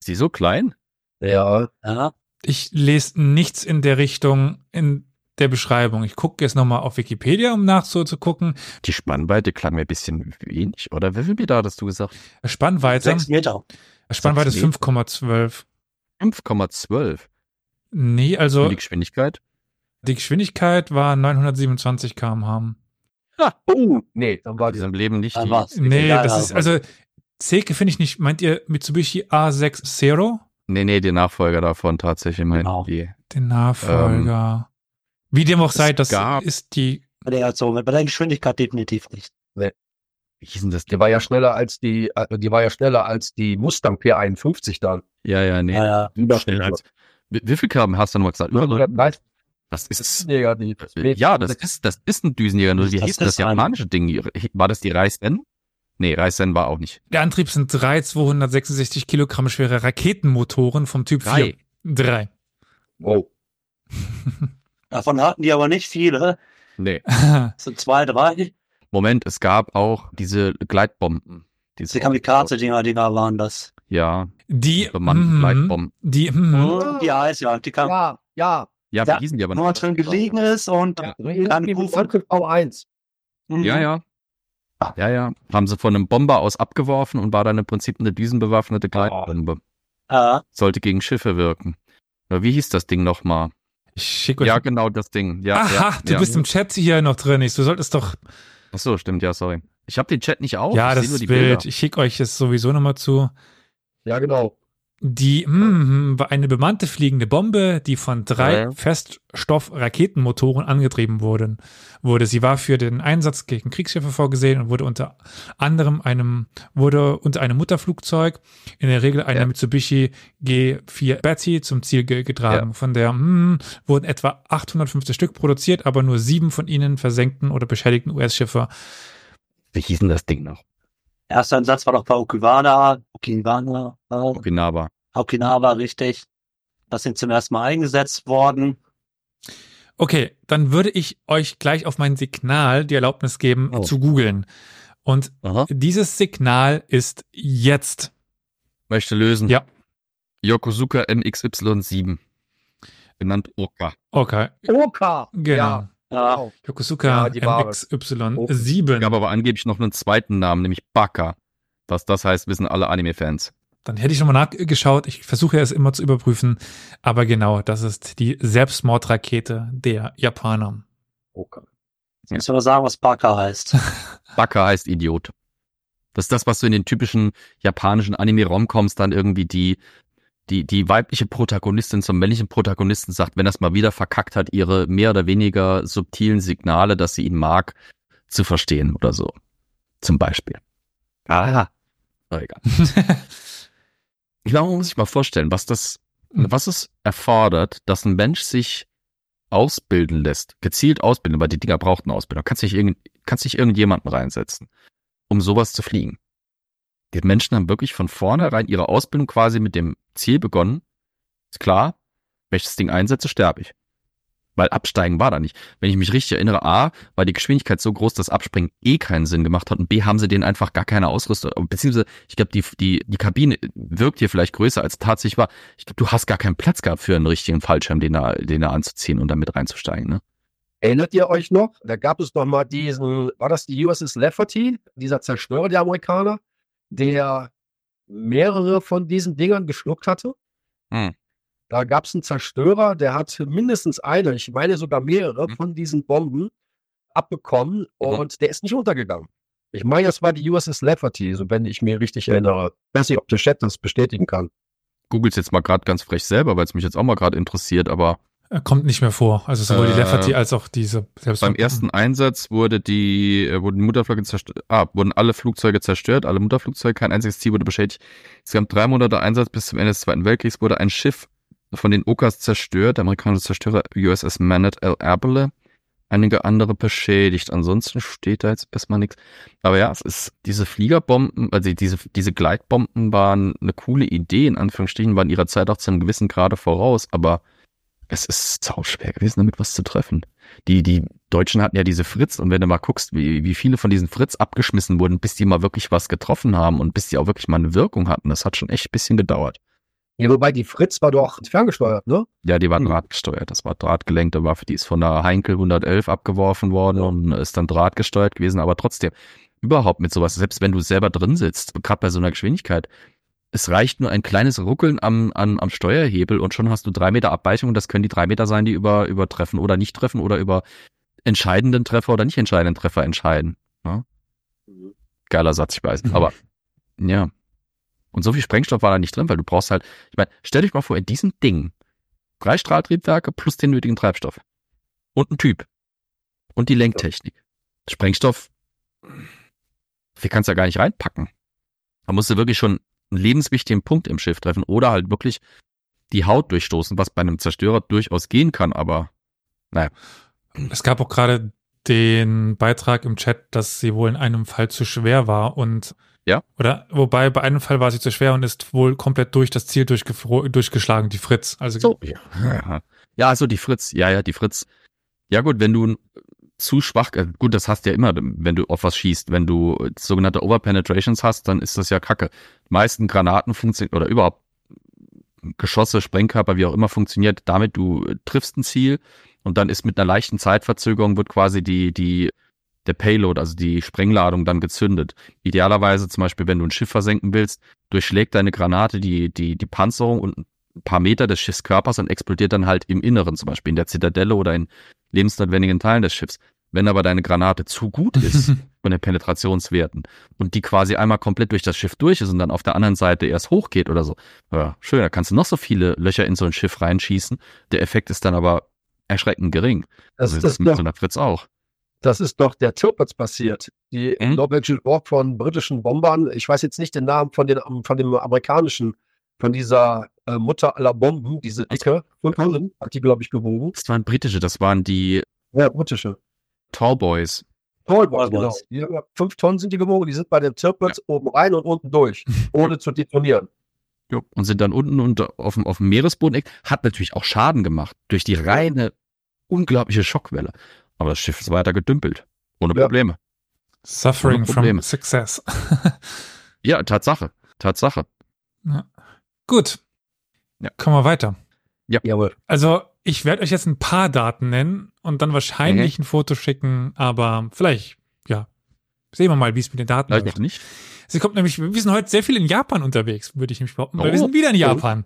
Ist die so klein? Ja, Ja, Ich lese nichts in der Richtung in der Beschreibung. Ich gucke jetzt nochmal auf Wikipedia, um nachzugucken. Die Spannweite klang mir ein bisschen wenig, oder? Wie viel Meter hattest du gesagt? Spannweite, sechs Meter. Spannweite ist sechs 5,12. 5,12. Nee, also Und die Geschwindigkeit? die Geschwindigkeit war 927 km/h. Oh, nee, dann war Die die sind im Leben nicht die. war's. Nee, Ja, das ist, also, Zeke finde ich nicht. Meint ihr Mitsubishi A6 Zero? Nee, nee, die Nachfolger davon tatsächlich meinen Genau. die. Den Nachfolger. Wie dem auch sei, das gab- ist die. Bei der, also, bei der Geschwindigkeit definitiv nicht. Wie hieß denn das? Die war ja schneller als die, äh, die war ja schneller als die Mustang P51 dann. Ja, ja, nee. Ja, ja. Schnell als, wie, wie viel Km hast du nochmal gesagt? Über 130 Das ist, Jäger, die, das ja, das ist, das ist ein Düsenjäger. Nur wie Das hieß denn das ist ein- japanische Ding? War das die Reisen? Nee, Reisen war auch nicht. Der Antrieb sind drei 266 Kilogramm schwere Raketenmotoren vom Typ Drei. 4. Drei. Oh, Davon hatten die aber nicht viele. Nee. Das sind zwei, drei. Moment, es gab auch diese Gleitbomben. Diese Die Kamikaze-Dinger, Dinger waren das. Ja, Die, bemannten mhm, Gleitbomben. die. Oh, die heißt ja, die kam, Ja, ja. Ja, wie Ja, hießen die aber wo man noch? drin gelegen ist und Ja. Dann Irgendwie rufen- Angriff V1. Mhm. Ja, ja. Ja, ja. Haben sie von einem Bomber aus abgeworfen und war dann im Prinzip eine düsenbewaffnete Gleitbombe. Ja. Sollte gegen Schiffe wirken. Ja, wie hieß das Ding nochmal? Ich schicke euch. Ja, genau das Ding. Ja, Aha, ja, du ja. bist im Chat hier noch drin. Ich, du solltest doch. Ach so, stimmt, ja, sorry. Ich habe den Chat nicht auf. ja, ich das ist die wild. Bilder. Ich schicke euch das sowieso nochmal zu. Ja, genau. Die mm, war eine bemannte fliegende Bombe, die von drei Ja. Feststoff-Raketenmotoren angetrieben wurden, wurde. Sie war für den Einsatz gegen Kriegsschiffe vorgesehen und wurde unter anderem einem, wurde unter einem Mutterflugzeug, in der Regel einer Ja. Mitsubishi G4 Betty, zum Ziel ge getragen. Von der mm, wurden etwa 850 Stück produziert, aber nur sieben von ihnen versenkten oder beschädigten US-Schiffe. Wie hieß denn das Ding noch? Erster Einsatz war doch bei Okinawa, Okinawa, äh, Okinawa. Okinawa, richtig. Das sind zum ersten Mal eingesetzt worden. Okay, dann würde ich euch gleich auf mein Signal die Erlaubnis geben, Oh. zu googeln. Und Aha. dieses Signal ist jetzt. Möchte lösen. Ja. Yokosuka NXY7. Genannt Oka. Okay, Oka. genau. Ja, Ja. Yokosuka Ja, die war es. MXY7. Gab aber angeblich noch einen zweiten Namen, nämlich Baka. Was das heißt, wissen alle Anime-Fans. Dann hätte ich nochmal nachgeschaut. Ich versuche es immer zu überprüfen. Aber genau, das ist die Selbstmordrakete der Japaner. Oka. jetzt müssen wir sagen, was Parker heißt. Baka heißt Idiot. Das ist das, was du in den typischen japanischen Anime-Romcoms dann irgendwie die, die, die weibliche Protagonistin zum männlichen Protagonisten sagt, wenn das mal wieder verkackt hat, ihre mehr oder weniger subtilen Signale, dass sie ihn mag, zu verstehen oder so. Zum Beispiel. Ah, oh, egal. Ich glaube, man muss sich mal vorstellen, was das, was es erfordert, dass ein Mensch sich ausbilden lässt, gezielt ausbilden, weil die Dinger brauchten Ausbildung. Kannst nicht irgend, kannst nicht irgendjemanden reinsetzen, um sowas zu fliegen. Die Menschen haben wirklich von vornherein ihre Ausbildung quasi mit dem Ziel begonnen. Ist klar, wenn ich das Ding einsetze, sterbe ich. Weil absteigen war da nicht. Wenn ich mich richtig erinnere, A, war die Geschwindigkeit so groß, dass Abspringen eh keinen Sinn gemacht hat und B, haben sie denen einfach gar keine Ausrüstung. Beziehungsweise, ich glaube, die, die, die Kabine wirkt hier vielleicht größer, als tatsächlich war. Ich glaube, du hast gar keinen Platz gehabt für einen richtigen Fallschirm, den da, den da anzuziehen und damit reinzusteigen, ne? Erinnert ihr euch noch? Da gab es noch mal diesen, war das die USS Lafferty, dieser Zerstörer der Amerikaner, der mehrere von diesen Dingern geschluckt hatte? Hm. Da gab es einen Zerstörer, der hat mindestens eine, ich meine sogar mehrere Hm. von diesen Bomben abbekommen Mhm. und der ist nicht untergegangen. Ich meine, das war die USS Lafferty, so wenn ich mich richtig erinnere. Ich weiß nicht, ob der Chat das bestätigen kann. Googles jetzt mal gerade ganz frech selber, weil es mich jetzt auch mal gerade interessiert, aber Kommt nicht mehr vor. Also sowohl die Äh, Lafferty als auch diese Selbstmord. beim ersten Einsatz wurde die, äh, wurden die Mutterflugzeuge zerstört, ah, wurden alle Flugzeuge zerstört, alle Mutterflugzeuge, kein einziges Ziel wurde beschädigt. Es gab drei Monate Einsatz bis zum Ende des Zweiten Weltkriegs, wurde ein Schiff von den Okas zerstört, der amerikanische Zerstörer USS Manet El Able, einige andere beschädigt. Ansonsten steht da jetzt erstmal nichts. Aber ja, es ist, diese Fliegerbomben, also diese, diese Gleitbomben waren eine coole Idee, in Anführungsstrichen, waren ihrer Zeit auch zu einem gewissen Grade voraus, aber es ist sau schwer gewesen, damit was zu treffen. Die, die Deutschen hatten ja diese Fritz und wenn du mal guckst, wie, wie viele von diesen Fritz abgeschmissen wurden, bis die mal wirklich was getroffen haben und bis die auch wirklich mal eine Wirkung hatten, das hat schon echt ein bisschen gedauert. Ja, wobei die Fritz war doch ferngesteuert, ne? Ja, die war Hm. drahtgesteuert. Das war drahtgelenkte Waffe. Die ist von der Heinkel 111 abgeworfen worden und ist dann drahtgesteuert gewesen. Aber trotzdem, überhaupt mit sowas, selbst wenn du selber drin sitzt, gerade bei so einer Geschwindigkeit, es reicht nur ein kleines Ruckeln am, am, am Steuerhebel und schon hast du drei Meter Abweichung und das können die drei Meter sein, die über, übertreffen oder nicht treffen oder über entscheidenden Treffer oder nicht entscheidenden Treffer entscheiden. Ja? Geiler Satz, ich weiß. Aber ja. Und so viel Sprengstoff war da nicht drin, weil du brauchst halt, ich meine, stell dich mal vor, in diesem Ding drei Strahltriebwerke plus den nötigen Treibstoff. Und ein Typ. Und die Lenktechnik. Sprengstoff, wir kannst ja gar nicht reinpacken. Da musst du wirklich schon einen lebenswichtigen Punkt im Schiff treffen oder halt wirklich die Haut durchstoßen, was bei einem Zerstörer durchaus gehen kann, aber Es gab auch gerade den Beitrag im Chat, dass sie wohl in einem Fall zu schwer war und Ja. Oder wobei bei einem Fall war sie zu schwer und ist wohl komplett durch das Ziel durchgeschlagen, die Fritz. Also So, ja. Ja, also die Fritz, ja, ja, die Fritz. Ja gut, wenn du, zu schwach, äh, gut, das hast du ja immer, wenn du auf was schießt. Wenn du sogenannte Overpenetrations hast, dann ist das ja kacke. Die meisten Granaten funktionieren, oder überhaupt Geschosse, Sprengkörper, wie auch immer funktioniert, damit du triffst ein Ziel und dann ist mit einer leichten Zeitverzögerung wird quasi die, die, der Payload, also die Sprengladung dann gezündet. Idealerweise zum Beispiel, wenn du ein Schiff versenken willst, durchschlägt deine Granate die, die, die Panzerung und ein paar Meter des Schiffskörpers und explodiert dann halt im Inneren, zum Beispiel in der Zitadelle oder in lebensnotwendigen Teilen des Schiffs. Wenn aber deine Granate zu gut ist von den Penetrationswerten und die quasi einmal komplett durch das Schiff durch ist und dann auf der anderen Seite erst hochgeht oder so, ja, schön, da kannst du noch so viele Löcher in so ein Schiff reinschießen. Der Effekt ist dann aber erschreckend gering. Das, also das, mit doch, so einer Fritz auch. das ist doch der Tirpitz passiert. Die Mhm. Norwegian Walk von britischen Bombern. Ich weiß jetzt nicht den Namen von, den, von dem amerikanischen, von dieser äh, Mutter aller Bomben, diese dicke. Fünf Tonnen hat die, glaube ich, gewogen. Das waren britische, das waren die Ja, britische. Tallboys. Tallboys, genau. Die, fünf Tonnen sind die gewogen. Die sind bei dem Tirpitz oben rein und unten durch, ohne zu detonieren. Jo. Und sind dann unten und auf dem, auf dem Meeresboden. Hat natürlich auch Schaden gemacht durch die reine, unglaubliche Schockwelle. Aber das Schiff ist weiter gedümpelt. Ohne Ja. Probleme. Suffering Ohne from Probleme. success. Ja, Tatsache. Tatsache. Gut. Ja. Kommen wir weiter. Jawohl. Also, ich werde euch jetzt ein paar Daten nennen und dann wahrscheinlich Mhm. ein Foto schicken, aber vielleicht, ja. Sehen wir mal, wie es mit den Daten Vielleicht läuft. noch nicht. Sie kommt nämlich, wir sind heute sehr viel in Japan unterwegs, würde ich nämlich behaupten, weil Oh. wir sind wieder in Japan.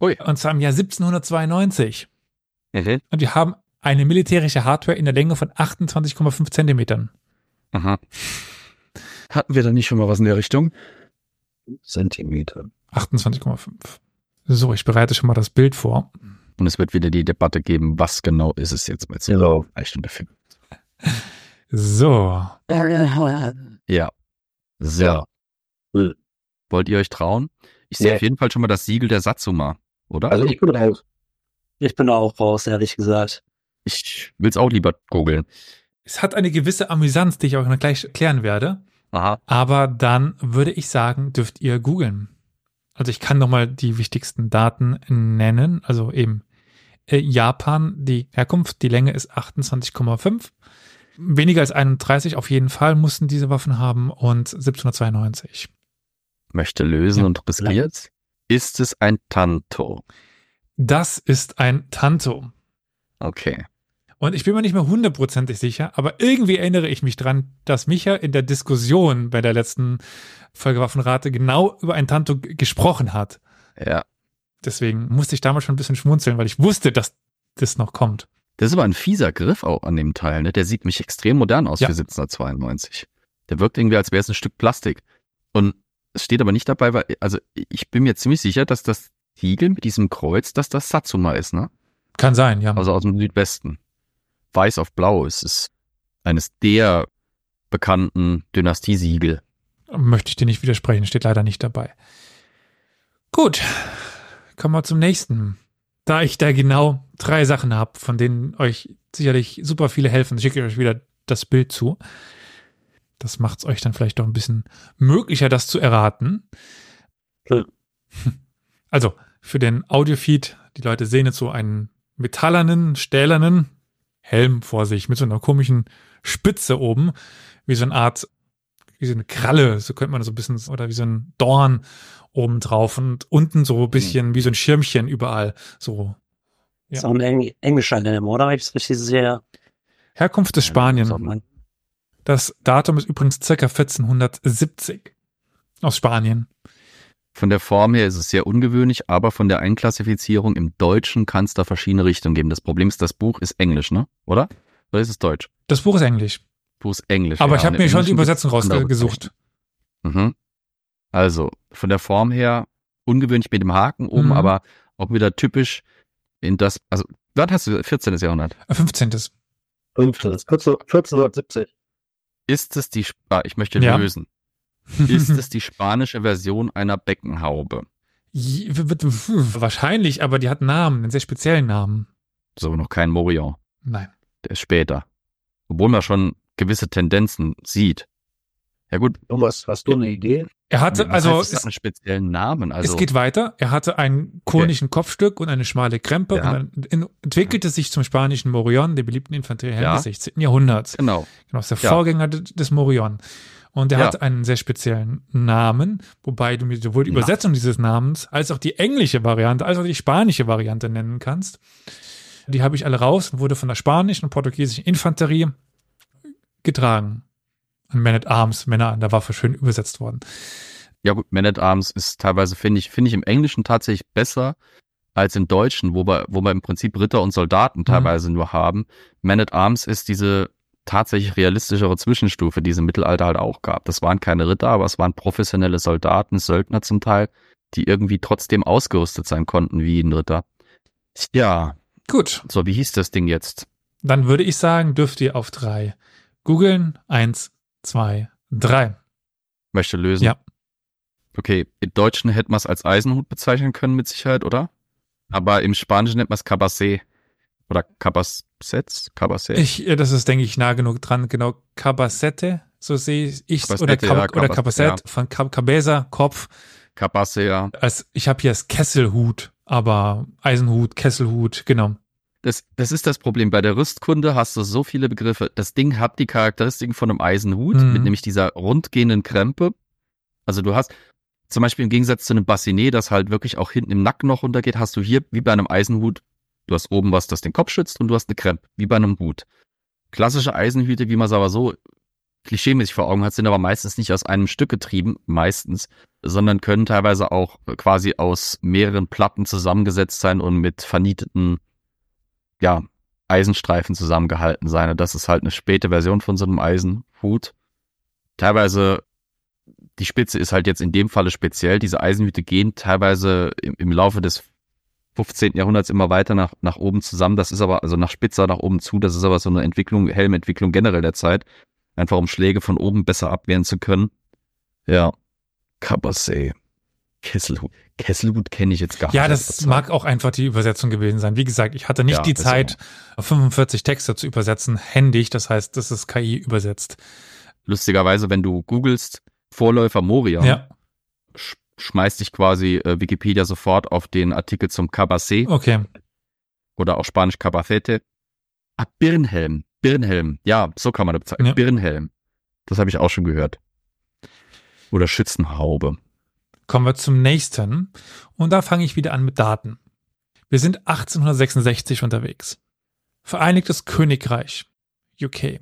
Ui. Und zwar im Jahr 1792. Mhm. Und wir haben eine militärische Hardware in der Länge von 28,5 Zentimetern. Aha. Hatten wir da nicht schon mal was in der Richtung? Zentimeter. 28,5. So, ich bereite schon mal das Bild vor. Und es wird wieder die Debatte geben, was genau ist es jetzt mit so Genau. einer Stunde Film. So. Ja. So. Ja. Hm. Wollt ihr euch trauen? Ich sehe Nee. auf jeden Fall schon mal das Siegel der Satsuma, oder? Also ich bin raus. Ich bin auch raus, ehrlich gesagt. ich will's auch lieber googeln. Es hat eine gewisse Amüsanz, die ich auch noch gleich erklären werde. Aha. Aber dann würde ich sagen, dürft ihr googeln. Also ich kann nochmal die wichtigsten Daten nennen. Also eben äh, Japan, die Herkunft, die Länge ist 28,5. Weniger als 31 auf jeden Fall mussten diese Waffen haben und 1792. Möchte lösen Ja. und riskiert. Ist es ein Tanto? Das ist ein Tanto. Okay. Und ich bin mir nicht mehr hundertprozentig sicher, aber irgendwie erinnere ich mich dran, dass Micha in der Diskussion bei der letzten Folge Waffenrate genau über ein Tanto gesprochen hat. Ja. Deswegen musste ich damals schon ein bisschen schmunzeln, weil ich wusste, dass das noch kommt. Das ist aber ein fieser Griff auch an dem Teil, ne? Der sieht mich extrem modern aus Ja. für 1792. Der wirkt irgendwie, als wäre es ein Stück Plastik. Und es steht aber nicht dabei, weil, also ich bin mir ziemlich sicher, dass das Siegel mit diesem Kreuz, dass das Satsuma ist, ne? Kann sein, ja. Also aus dem Südwesten. Weiß auf Blau. Es ist eines der bekannten Dynastiesiegel. Möchte ich dir nicht widersprechen, steht leider nicht dabei. Gut, kommen wir zum nächsten. Da ich da genau drei Sachen habe, von denen euch sicherlich super viele helfen, schicke ich euch wieder das Bild zu. Das macht es euch dann vielleicht doch ein bisschen möglicher, das zu erraten. Hm. Also, für den Audiofeed, die Leute sehen jetzt so einen metallernen, stählernen Helm vor sich mit so einer komischen Spitze oben, wie so eine Art, wie so eine Kralle, so könnte man das so ein bisschen, oder wie so ein Dorn oben drauf und unten so ein bisschen wie so ein Schirmchen überall, so. Ja. Ist auch ein Eng englischer Helm, oder? Wenn Ich es richtig sehe. Herkunft des Spanien. Das Datum ist übrigens circa 1470 aus Spanien. Von der Form her ist es sehr ungewöhnlich, aber von der Einklassifizierung im Deutschen kann es da verschiedene Richtungen geben. Das Problem ist, das Buch ist Englisch, ne? Oder? Oder ist es Deutsch? Das Buch ist Englisch, Buch ist Englisch. aber ja. ich habe Und im mir schon die Übersetzung rausgesucht. Mhm. Also, von der Form her ungewöhnlich mit dem Haken oben, Mhm. aber auch wieder typisch in das, also, wann hast du 14. Jahrhundert? Äh, 15. 15. 1470. Ist es die, Sp- ah, ich möchte Ja. Ist es die spanische Version einer Beckenhaube? Wahrscheinlich, aber die hat einen Namen, einen sehr speziellen Namen. So, noch kein Morion. Nein. Der ist später. Obwohl man schon gewisse Tendenzen sieht. Ja gut, Thomas, hast du eine Idee? Er hatte, was also heißt, es einen speziellen Namen. Also es geht weiter. Er hatte ein konischen Kopfstück und eine schmale Krempe Ja. und dann entwickelte sich zum spanischen Morion, der beliebten Infanteriehelm Ja. des 16. Jahrhunderts. genau. Genau, das ist der Ja. Vorgänger de- des Morion. Und er Ja. hat einen sehr speziellen Namen, wobei du mir sowohl die. Übersetzung dieses Namens als auch die englische Variante, als auch die spanische Variante nennen kannst. Die habe ich alle raus und wurde von der spanischen und portugiesischen Infanterie getragen. Ein Man at Arms, Männer an der Waffe, schön übersetzt worden. Ja gut, Man at Arms ist teilweise, finde ich, finde ich im Englischen tatsächlich besser als im Deutschen, wo wir, wo wir im Prinzip Ritter und Soldaten teilweise nur haben. Man at Arms ist diese tatsächlich realistischere Zwischenstufe, die es im Mittelalter halt auch gab. Das waren keine Ritter, aber es waren professionelle Soldaten, Söldner zum Teil, die irgendwie trotzdem ausgerüstet sein konnten wie ein Ritter. Ja, Gut, so, wie hieß das Ding jetzt? dann würde ich sagen, dürft ihr auf drei googeln. Eins, zwei, drei. Möchte lösen? Ja. Okay, im Deutschen hätte man es als Eisenhut bezeichnen können, mit Sicherheit, oder? Aber im Spanischen nennt man es Cabasé. Oder Cabasets? Cabasé? Ich, das ist, denke ich, nah genug dran. Genau, Cabacette, so sehe ich Oder, Cabacette, Cab ja, oder Cabas- Cabacette von Cab Cabeza, Kopf. Cabasé, ja. Als, ich habe hier das Kesselhut, aber Eisenhut, Kesselhut, genau. Das, das ist das Problem. Bei der Rüstkunde hast du so viele Begriffe. Das Ding hat die Charakteristiken von einem Eisenhut, Mhm. mit nämlich dieser rundgehenden Krempe. Also du hast zum Beispiel im Gegensatz zu einem Bassinet, das halt wirklich auch hinten im Nacken noch runtergeht, hast du hier wie bei einem Eisenhut, du hast oben was, das den Kopf schützt und du hast eine Krempe, wie bei einem Hut. Klassische Eisenhüte, wie man es aber so klischeemäßig vor Augen hat, sind aber meistens nicht aus einem Stück getrieben, meistens, sondern können teilweise auch quasi aus mehreren Platten zusammengesetzt sein und mit vernieteten, ja, Eisenstreifen zusammengehalten sein. Und das ist halt eine späte Version von so einem Eisenhut. Teilweise, die Spitze ist halt jetzt in dem Falle speziell. Diese Eisenhüte gehen teilweise im, im Laufe des 15. Jahrhunderts immer weiter nach, nach oben zusammen. Das ist aber, also nach spitzer nach oben zu. Das ist aber so eine Entwicklung, Helmentwicklung generell der Zeit. Einfach um Schläge von oben besser abwehren zu können. Ja. Cabassé. Kesselhut. Kesselhut kenne ich jetzt gar Ja, nicht. das mag auch einfach die Übersetzung gewesen sein. Wie gesagt, ich hatte nicht Ja, die Zeit, 45 Texte zu übersetzen, händig. Das heißt, das ist KI übersetzt. Lustigerweise, wenn du googelst Vorläufer Moria, Ja, schmeißt dich quasi äh, Wikipedia sofort auf den Artikel zum Cabassé okay. oder auch Spanisch Cabacete. Ah, Birnhelm. Birnhelm. Ja, so kann man das bezeichnen. Ja. Birnhelm. Das habe ich auch schon gehört. Oder Schützenhaube. Kommen wir zum nächsten. Und da fange ich wieder an mit Daten. Wir sind 1866 unterwegs. Vereinigtes Königreich, UK,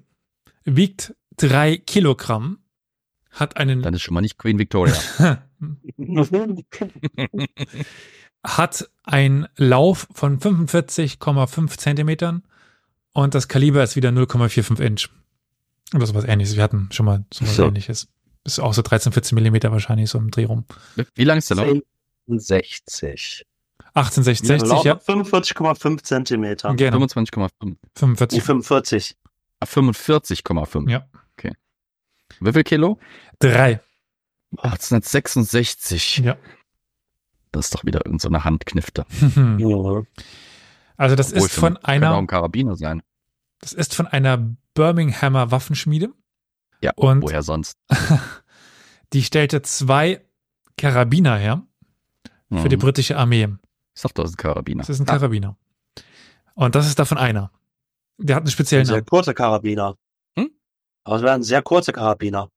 wiegt drei Kilogramm, hat einen, Dann ist schon mal nicht Queen Victoria. hat einen Lauf von 45,5 Zentimetern und das Kaliber ist wieder 0,45 Inch. Oder sowas ähnliches. Wir hatten schon mal sowas So. ähnliches. Ist auch so 13, 14 Millimeter wahrscheinlich so im Dreh rum. Wie lang ist der Lauf? 60. 1860, ja. 45,5 Zentimeter. Genau. 25,5. Die 45. 45. Ah, 45,5. Ja. Okay. Wie viel Kilo? Drei. 1866. Ja. Das ist doch wieder irgendeine so eine Handknifte. Ja. Also das Obwohl, ist von könnte auch einer, ein Karabiner sein. das ist von einer Birminghamer Waffenschmiede. Ja, Und- woher sonst? Die stellte zwei Karabiner her für die Mhm. britische Armee. Ich sag, das ist ein Karabiner. Das ist ein Karabiner. Und das ist davon einer. Der hat einen speziellen Ein sehr Namen. kurzer Karabiner. Hm? Aber es wäre ein sehr kurzer Karabiner.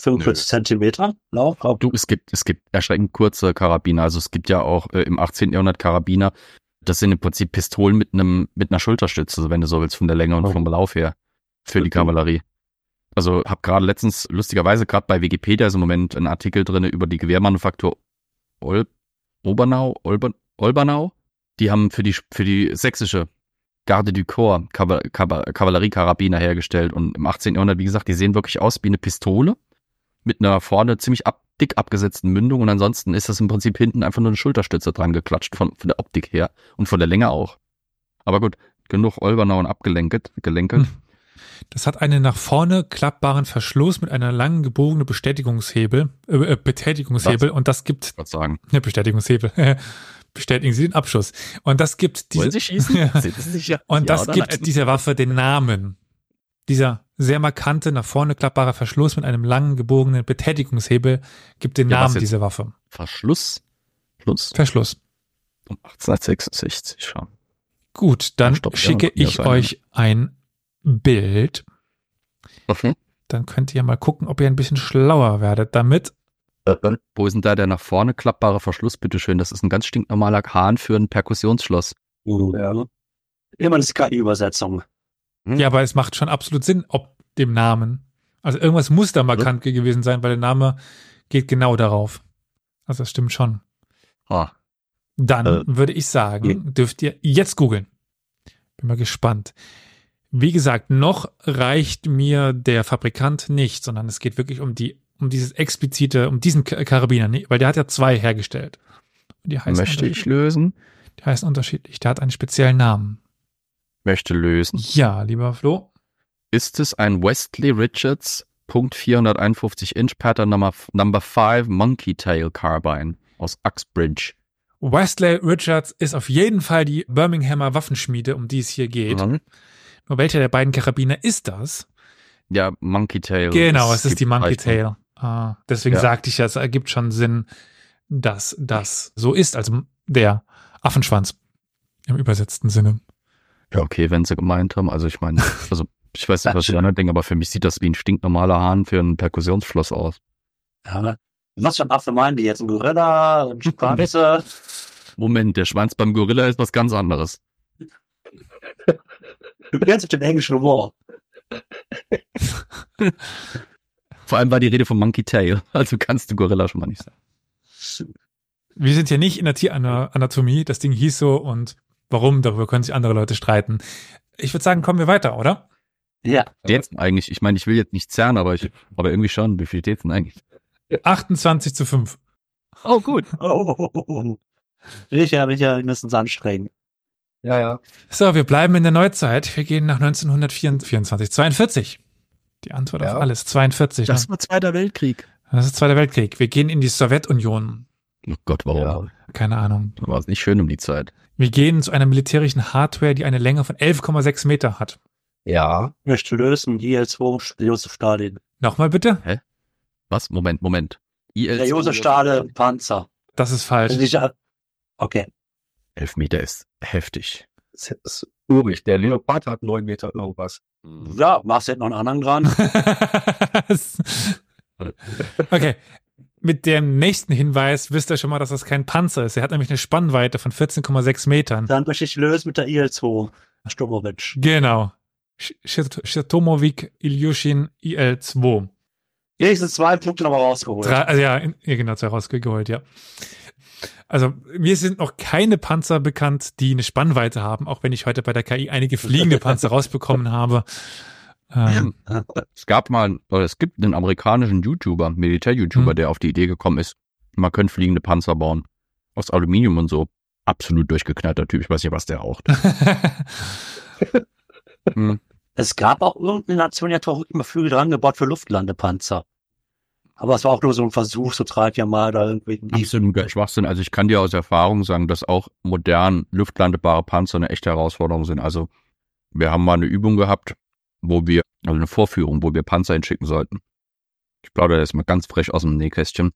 45 Zentimeter Lauf. Du, es gibt, es gibt erschreckend kurze Karabiner. Also es gibt ja auch äh, im 18. Jahrhundert Karabiner. Das sind im Prinzip Pistolen mit einem, mit einer Schulterstütze, wenn du so willst, von der Länge und Oh. vom Lauf her. Für die. Kavallerie. Also hab gerade letztens, lustigerweise gerade bei Wikipedia ist im Moment ein Artikel drinne über die Gewehrmanufaktur Ol Obernau, Olber Olbernau. Die haben für die, für die sächsische Garde du Corps Kaval Kaval Kavalleriekarabiner hergestellt. Und im 18. Jahrhundert, wie gesagt, die sehen wirklich aus wie eine Pistole mit einer vorne ziemlich ab, dick abgesetzten Mündung und ansonsten ist das im Prinzip hinten einfach nur eine Schulterstütze dran geklatscht von, von der Optik her und von der Länge auch. Aber gut, genug Olbernau und abgelenket, gelenkelt. Das hat einen nach vorne klappbaren Verschluss mit einer langen gebogenen Bestätigungshebel, äh, äh, Betätigungshebel und das gibt, Ich würde sagen. ne, Bestätigungshebel, bestätigen Sie den Abschuss. Und das gibt diese? Und Ja das gibt nein? dieser Waffe den Namen. Dieser sehr markante, nach vorne klappbarer Verschluss mit einem langen, gebogenen Betätigungshebel gibt den Ja, Namen dieser Waffe. Verschluss. Schluss. Verschluss. Um 1866 schon. Gut, dann Stopp, schicke ja, ich euch ein Bild. Okay. Dann könnt ihr mal gucken, ob ihr ein bisschen schlauer werdet damit. Wo ist denn da der nach vorne klappbare Verschluss, bitteschön? Das ist ein ganz stinknormaler Hahn für ein Perkussionsschloss. Ja. Immer das KI-Übersetzung. Hm? Ja, aber es macht schon absolut Sinn, ob dem Namen. Also irgendwas muss da markant gewesen sein, weil der Name geht genau darauf. Also das stimmt schon. Ah, Dann Äh, würde ich sagen, dürft ihr jetzt googeln. Bin mal gespannt. Wie gesagt, noch reicht mir der Fabrikant nicht, sondern es geht wirklich um die, um dieses explizite, um diesen Ka- Karabiner, weil der hat ja zwei hergestellt. Die heißen möchte ich unterschiedlich- lösen? Die heißen unterschiedlich. Der hat einen speziellen Namen. Möchte lösen. Ja, lieber Flo. Ist es ein Westley Richards Punkt 451 Inch Pattern Number, Number 5 Monkey Tail Carbine aus Uxbridge? Wesley Richards ist auf jeden Fall die Birminghamer Waffenschmiede, um die es hier geht. Mhm. Nur welcher der beiden Karabiner ist das? Ja, Monkey Tail. Genau, es ist die Monkey. Tail. Ah, deswegen Ja. sagte ich ja, es ergibt schon Sinn, dass das so ist, also der Affenschwanz im übersetzten Sinne. Ja, okay, wenn sie gemeint haben. Also ich meine, also ich weiß nicht, was die anderen denken, aber für mich sieht das wie ein stinknormaler Hahn für ein Perkussionsschloss aus. Ja. Was für ein Affe meinen die jetzt? Ein Gorilla, ein Schimpanse? Moment, der Schwanz beim Gorilla ist was ganz anderes. Du kennst den englischen Humor. Vor allem war die Rede von Monkey Tail. Also kannst du Gorilla schon mal nicht sagen. Wir sind ja nicht in der Tieranatomie, das Ding hieß so und warum, darüber können sich andere Leute streiten. Ich würde sagen, kommen wir weiter, oder? Ja. Jetzt eigentlich, ich meine, ich will jetzt nicht zerren, aber ich, aber irgendwie schon. Wie viel denn eigentlich? 28 zu 5. Oh, gut. Oh. Sicher, Micha, wir müssen uns anstrengen. Ja, ja. So, wir bleiben in der Neuzeit. Wir gehen nach 1924, 42. Die Antwort auf Ja. alles, 42. ne? Das war Zweiter Weltkrieg. das ist Zweiter Weltkrieg. Wir gehen in die Sowjetunion. Oh Gott, warum? Ja. Keine Ahnung. War es nicht schön um die Zeit. Wir gehen zu einer militärischen Hardware, die eine Länge von 11,6 Meter hat. Ja. Ich möchte lösen, IL-2, Josef Stalin. Nochmal bitte? Was? Moment, Moment. IL Der Josef Stalin, Panzer. Das ist falsch. Sicher. Okay. Elf Meter ist heftig. Das ist urig. Der Leopard hat neun Meter irgendwas. Ja, machst jetzt noch einen anderen dran. okay. Mit dem nächsten Hinweis wisst ihr schon mal, dass das kein Panzer ist. Er hat nämlich eine Spannweite von 14,6 Metern. Dann möchte ich lösen mit der IL-2. Stumowitsch. Genau. Shatomovik Ilyushin IL-2. Wenigstens zwei Punkte nochmal rausgeholt. Drei, also ja, in, ja, genau, zwei rausgeholt, ja. Also mir sind noch keine Panzer bekannt, die eine Spannweite haben, auch wenn ich heute bei der KI einige fliegende Panzer rausbekommen habe. Ähm, Es gab mal, oder es gibt einen amerikanischen YouTuber, Militär-YouTuber, Hm. der auf die Idee gekommen ist, man könnte fliegende Panzer bauen. Aus Aluminium und so. Absolut durchgeknallter Typ. Ich weiß nicht, was der raucht. Hm. Es gab auch irgendeine Nation, die hat auch immer Flügel dran gebaut für Luftlandepanzer. Aber es war auch nur so ein Versuch, so drei, vier Mal da irgendwie. Absolut Schwachsinn. Also ich kann dir aus Erfahrung sagen, dass auch modern luftlandebare Panzer eine echte Herausforderung sind. Also wir haben mal eine Übung gehabt, wo wir, also eine Vorführung, wo wir Panzer hinschicken sollten. Ich plaudere jetzt mal ganz frech aus dem Nähkästchen.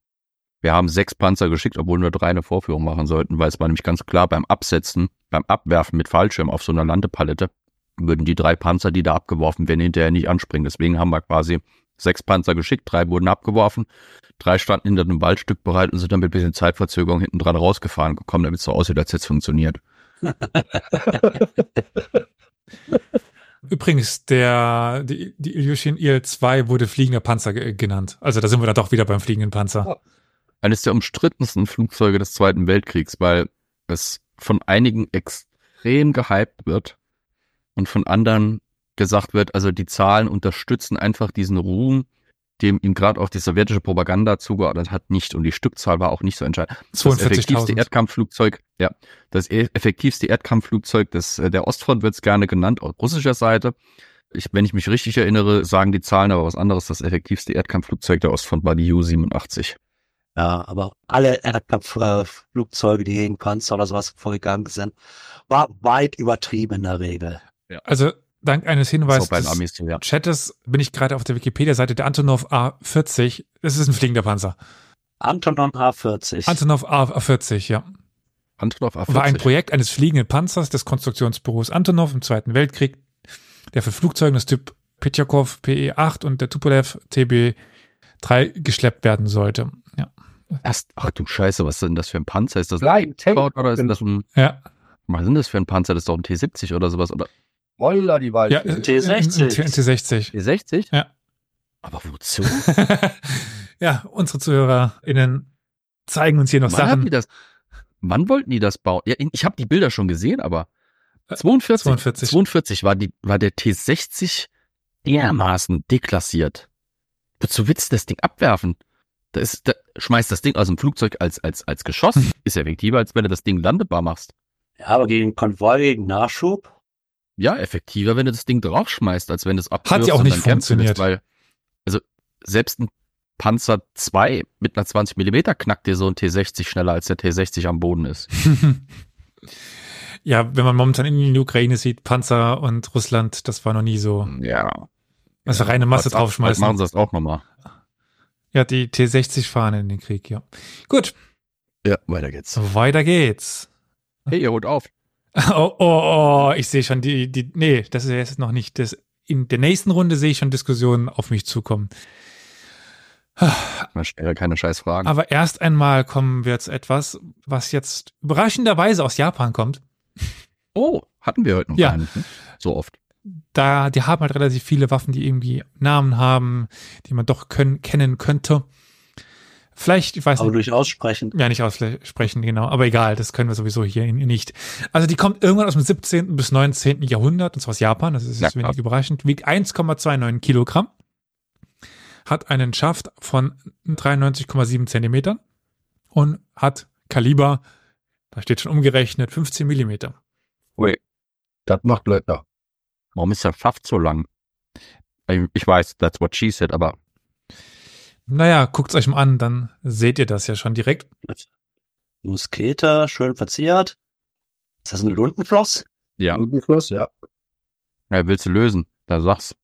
Wir haben sechs Panzer geschickt, obwohl nur drei eine Vorführung machen sollten, weil es war nämlich ganz klar, beim Absetzen, beim Abwerfen mit Fallschirm auf so einer Landepalette, würden die drei Panzer, die da abgeworfen werden, hinterher nicht anspringen. Deswegen haben wir quasi sechs Panzer geschickt, drei wurden abgeworfen, drei standen hinter einem Waldstück bereit und sind dann mit ein bisschen Zeitverzögerung hinten dran rausgefahren gekommen, damit es so aussieht, als hätte es funktioniert. Übrigens, der, die, die Ilyushin IL-2 wurde fliegender Panzer ge- genannt. Also da sind wir dann doch wieder beim fliegenden Panzer. Eines der umstrittensten Flugzeuge des Zweiten Weltkriegs, weil es von einigen extrem gehypt wird und von anderen gesagt wird, also die Zahlen unterstützen einfach diesen Ruhm, dem ihm gerade auch die sowjetische Propaganda zugeordnet hat, nicht. Und die Stückzahl war auch nicht so entscheidend. Das effektivste 42.000. Erdkampfflugzeug, ja, das e- effektivste Erdkampfflugzeug des, äh, der Ostfront wird es gerne genannt, auf russischer Seite. Ich, wenn ich mich richtig erinnere, sagen die Zahlen aber was anderes. Das effektivste Erdkampfflugzeug der Ostfront war die U-87. Ja, aber alle Erdkampfflugzeuge, die gegen Panzer oder sowas vorgegangen sind, war weit übertrieben in der Regel. Also dank eines Das Hinweises des so, ja. Chattes bin ich gerade auf der Wikipedia-Seite der Antonov A40. Das ist ein fliegender Panzer. Antonon A40. Antonov A40, ja. Antonov A40. War ein Projekt eines fliegenden Panzers des Konstruktionsbüros Antonov im Zweiten Weltkrieg, der für Flugzeuge des Typ Petjakov PE-8 und der Tupolev TB-3 geschleppt werden sollte. Ja. Erst, ach du Scheiße, was ist denn das für ein Panzer? Ist das Flying Tank. gebaut oder ist das ein, Ja, was ist denn das für ein Panzer? Das ist doch ein T70 oder sowas oder Wolla, die Waldfee. ja T60. T- T60. T60? Ja. Aber wozu? ja, unsere ZuhörerInnen zeigen uns hier noch Wann haben die Sachen. das? Wann wollten die das bauen? Ja, ich habe die Bilder schon gesehen, aber 42, 42. 42 war die war der T60 dermaßen deklassiert. Wozu willst du das Ding abwerfen? Da ist, da schmeißt das Ding aus dem Flugzeug als als als Geschoss. Ist effektiver, als wenn du das Ding landbar machst. Ja, aber gegen Konvoi, gegen Nachschub. Ja, effektiver, wenn du das Ding draufschmeißt, als wenn du es abwirfst ja auch nicht funktioniert. lässt, weil also selbst ein Panzer 2 mit einer 20 Millimeter knackt dir so ein T60 schneller, als der T60 am Boden ist. ja, wenn man momentan in die Ukraine sieht, Panzer und Russland, das war noch nie so. Ja. Also reine Masse Was- draufschmeißen. Machen sie das auch nochmal. Ja, die T60 fahren in den Krieg, ja. Gut, Ja, weiter geht's. weiter geht's. Hey, ihr holt auf. Oh, oh, oh, ich sehe schon die, die, nee, das ist jetzt noch nicht, das, in der nächsten Runde sehe ich schon Diskussionen auf mich zukommen. Man stellt ja keine scheiß Fragen. Aber erst einmal kommen wir zu etwas, was jetzt überraschenderweise aus Japan kommt. oh, hatten wir heute noch Ja. gar nicht. Ne? So oft. Da, die haben halt relativ viele Waffen, die irgendwie Namen haben, die man doch können, kennen könnte. Vielleicht, ich weiß Aber nicht, durch Aussprechen. ja nicht aussprechen, genau, aber egal, das können wir sowieso hier nicht. Also die kommt irgendwann aus dem 17. bis 19. Jahrhundert, und zwar aus Japan, das ist Ja, jetzt wenig krass. überraschend, wiegt 1,29 Kilogramm, hat einen Schaft von 93,7 Zentimetern und hat Kaliber, da steht schon umgerechnet, 15 Millimeter. Ui, das macht Leute. Warum ist der Schaft so lang? Ich ich weiß, that's what she said, aber Naja, guckt's euch mal an, dann seht ihr das ja schon direkt. Muskete, schön verziert. Ist das ein Lundenfloss? ja, Schluss, ja. ja willst du lösen? Da sag's.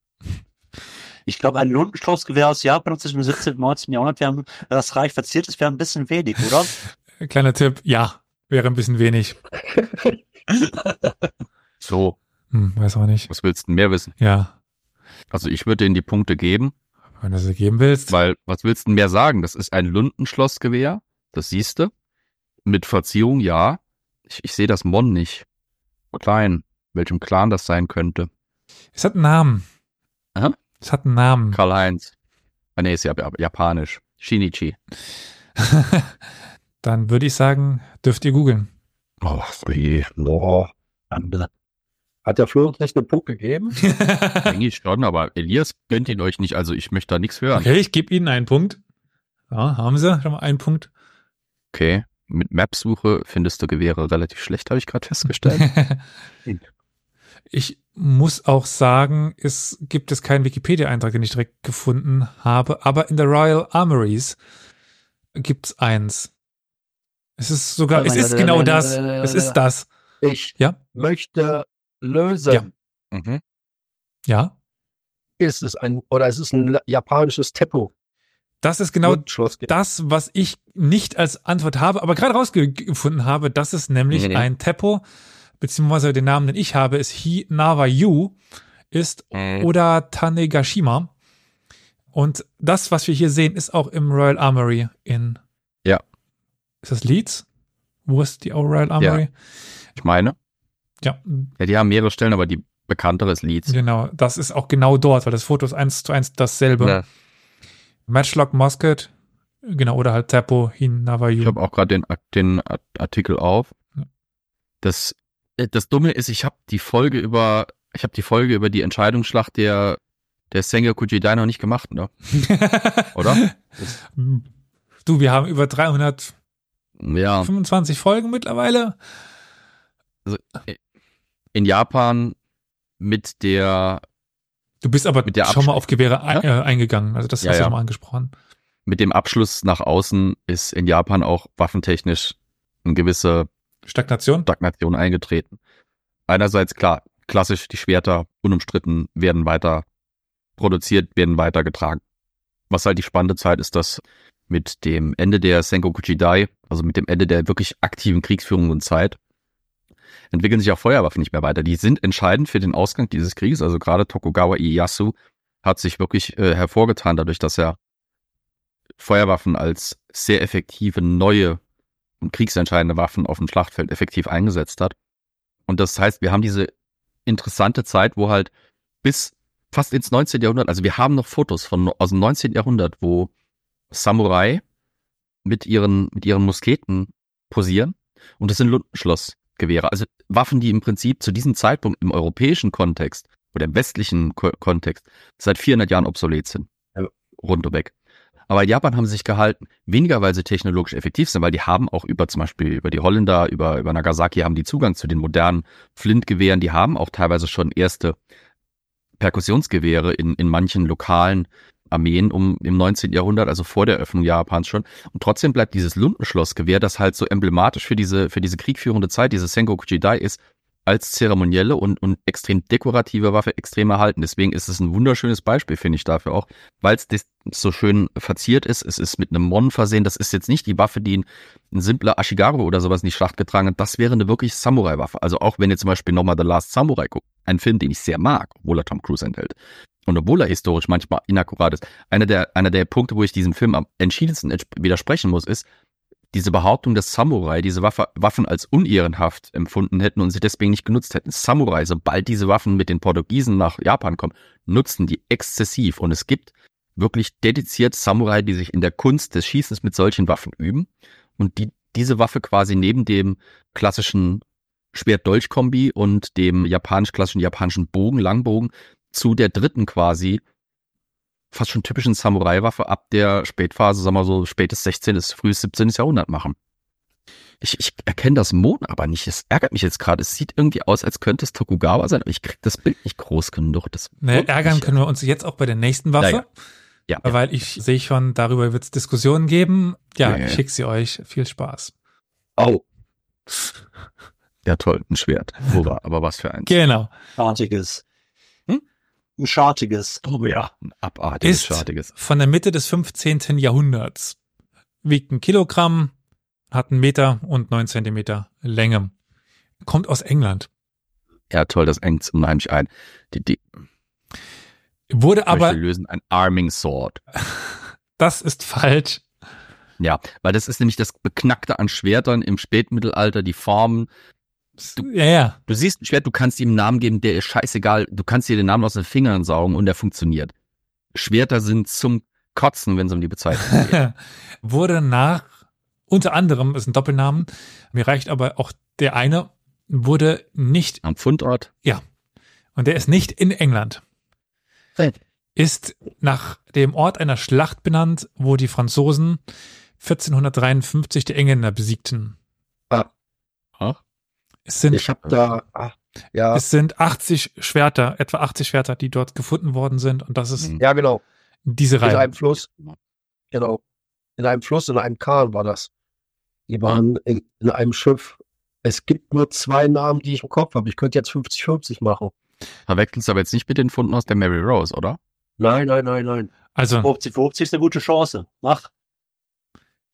Ich glaube, ein Lundenschlossgewehr aus Japan zwischen dem 17. und 19. Jahrhundert, wäre, das reich verziert ist, wäre ein bisschen wenig, oder? Kleiner Tipp, ja, wäre ein bisschen wenig. So, Hm, weiß auch nicht. was willst du denn mehr wissen? Ja, Also ich würde denen die Punkte geben, wenn du sie geben willst. weil was willst du denn mehr sagen? Das ist ein Lundenschlossgewehr, das siehst du. Mit Verzierung, ja. Ich, ich sehe das Mon nicht. Klein, welchem Clan das sein könnte. Es hat einen Namen. Aha. Es hat einen Namen. Karl-Heinz. Ah, nee, ist ja ja- japanisch. Shinichi. Dann würde ich sagen, dürft ihr googeln. Oh, je. No. Hat der Flo uns nicht einen Punkt gegeben? Eigentlich schon, aber Elias gönnt ihn euch nicht, also ich möchte da nichts hören. okay, ich gebe Ihnen einen Punkt. Ja, haben Sie schon mal einen Punkt? Okay. Mit Mapsuche findest du Gewehre relativ schlecht, habe ich gerade festgestellt. ich muss auch sagen, es gibt es keinen Wikipedia-Eintrag, den ich direkt gefunden habe, aber in der Royal Armories gibt's eins. Es ist sogar, es ist genau das. Es ist das. Ich Ja. möchte lösen. Ja. mhm. Ja. Ist es ein, oder es ist ein japanisches Teppo. Das ist genau das, was ich nicht als Antwort habe, aber gerade rausgefunden habe, dass es nämlich Nee, nee. ein Teppo, beziehungsweise den Namen, den ich habe, ist Hi Nawa Yu, ist Mhm. oder Tanegashima. Und das, was wir hier sehen, ist auch im Royal Armory in. Ja. Ist das Leeds? Wo ist die Royal Armory? Ich meine, Ja, ja, die haben mehrere Stellen, aber die bekanntere ist Leeds. genau. Das ist auch genau dort, weil das Foto ist eins zu eins dasselbe. Ja. Matchlock Musket, genau, oder halt Teppo Nawa Ich habe auch gerade den, den Artikel auf. Ja. Das, äh, das Dumme ist, ich habe die Folge über, ich habe die Folge über die Entscheidungsschlacht der, der Sengoku Jidai noch nicht gemacht, ne? Oder? Du, wir haben über 325 Ja. Folgen mittlerweile. In Japan mit der, Du bist aber Mit der schon mal Absch- auf Gewehre ein, äh, eingegangen. Also das Ja, hast du ja. mal angesprochen. mit dem Abschluss nach außen ist in Japan auch waffentechnisch eine gewisse Stagnation? Stagnation eingetreten. Einerseits klar, klassisch die Schwerter unumstritten werden weiter produziert, werden weiter getragen. Was halt die spannende Zeit ist, dass mit dem Ende der Sengoku Jidai, also mit dem Ende der wirklich aktiven Kriegsführung und Zeit, entwickeln sich auch Feuerwaffen nicht mehr weiter. Die sind entscheidend für den Ausgang dieses Krieges. Also gerade Tokugawa Ieyasu hat sich wirklich äh, hervorgetan dadurch, dass er Feuerwaffen als sehr effektive neue und kriegsentscheidende Waffen auf dem Schlachtfeld effektiv eingesetzt hat. Und das heißt, wir haben diese interessante Zeit, wo halt bis fast ins 19. Jahrhundert, also wir haben noch Fotos von aus dem 19. Jahrhundert, wo Samurai mit ihren, mit ihren Musketen posieren und das sind Lundenschlossgewehre. Also Waffen, die im Prinzip zu diesem Zeitpunkt im europäischen Kontext oder im westlichen Ko Kontext seit 400 Jahren obsolet sind. Ja. Rundweg. Aber in Japan haben sie sich gehalten, weniger weil sie technologisch effektiv sind, weil die haben auch über zum Beispiel über die Holländer, über, über Nagasaki haben die Zugang zu den modernen Flintgewehren, die haben auch teilweise schon erste Perkussionsgewehre in, in manchen lokalen Armeen um im 19. Jahrhundert, also vor der Öffnung Japans schon. Und trotzdem bleibt dieses Lundenschlossgewehr, das halt so emblematisch für diese, für diese kriegführende Zeit, diese Sengoku Jidai ist, als zeremonielle und, und extrem dekorative Waffe extrem erhalten. Deswegen ist es ein wunderschönes Beispiel, finde ich dafür auch, weil es so schön verziert ist. Es ist mit einem Mon versehen. Das ist jetzt nicht die Waffe, die ein, ein simpler Ashigaru oder sowas in die Schlacht getragen hat. Das wäre eine wirklich Samurai-Waffe. Also auch wenn ihr zum Beispiel nochmal The Last Samurai guckt, ein Film, den ich sehr mag, obwohl er Tom Cruise enthält. Und obwohl er historisch manchmal inakkurat ist, einer der, einer der Punkte, wo ich diesem Film am entschiedensten widersprechen muss, ist, diese Behauptung, dass Samurai diese Waffe, Waffen als unehrenhaft empfunden hätten und sie deswegen nicht genutzt hätten. Samurai, sobald diese Waffen mit den Portugiesen nach Japan kommen, nutzen die exzessiv. Und es gibt wirklich dediziert Samurai, die sich in der Kunst des Schießens mit solchen Waffen üben und die diese Waffe quasi neben dem klassischen Schwert-Dolch-Kombi und dem japanisch-klassischen japanischen Bogen, Langbogen zu der dritten quasi fast schon typischen Samurai-Waffe ab der Spätphase, sagen wir so spätes 16. bis frühes 17. Jahrhundert machen. Ich, ich erkenne das Mon aber nicht. Es ärgert mich jetzt gerade. Es sieht irgendwie aus, als könnte es Tokugawa sein, aber ich krieg das Bild nicht groß genug. Das naja, ärgern können wir uns jetzt auch bei der nächsten Waffe. Ja, ja. ja weil ich sehe schon, darüber wird es Diskussionen geben. Ja, ja, ich schicke sie euch. Viel Spaß. Oh. Ja, toll, ein Schwert. Hurra, aber was für eins. Genau. Artiges ein schartiges. Oh ja, ein abartiges, ist schartiges. Von der Mitte des 15. Jahrhunderts. Wiegt ein Kilogramm, hat einen Meter und neun Zentimeter Länge. Kommt aus England. Ja, toll, das engt unheimlich ein. Die, die Wurde aber. lösen ein Arming Sword. Das ist falsch. Ja, weil das ist nämlich das Beknackte an Schwertern im Spätmittelalter, die Formen, Du, ja, ja. Du siehst ein Schwert, du kannst ihm einen Namen geben, der ist scheißegal. Du kannst dir den Namen aus den Fingern saugen und der funktioniert. Schwerter sind zum Kotzen, wenn es um die Bezeichnung geht. Wurde nach, unter anderem, ist ein Doppelnamen, mir reicht aber auch der eine, wurde nicht. Am Fundort? Ja. Und der ist nicht in England. Ist nach dem Ort einer Schlacht benannt, wo die Franzosen 1453 die Engländer besiegten. Ah. Ach. Es sind, ich habe da, ach, ja. Es sind 80 Schwerter, etwa 80 Schwerter, die dort gefunden worden sind. Und das ist ja genau diese Reihe. In einem Fluss, genau, in einem Fluss, in einem Kahn war das. Die waren in, in einem Schiff. Es gibt nur zwei Namen, die ich im Kopf habe. Ich könnte jetzt 50-50 machen. Verwechselst du aber jetzt nicht mit den Funden aus der Mary Rose, oder? Nein, nein, nein, nein. Also 50-50 ist eine gute Chance. Mach.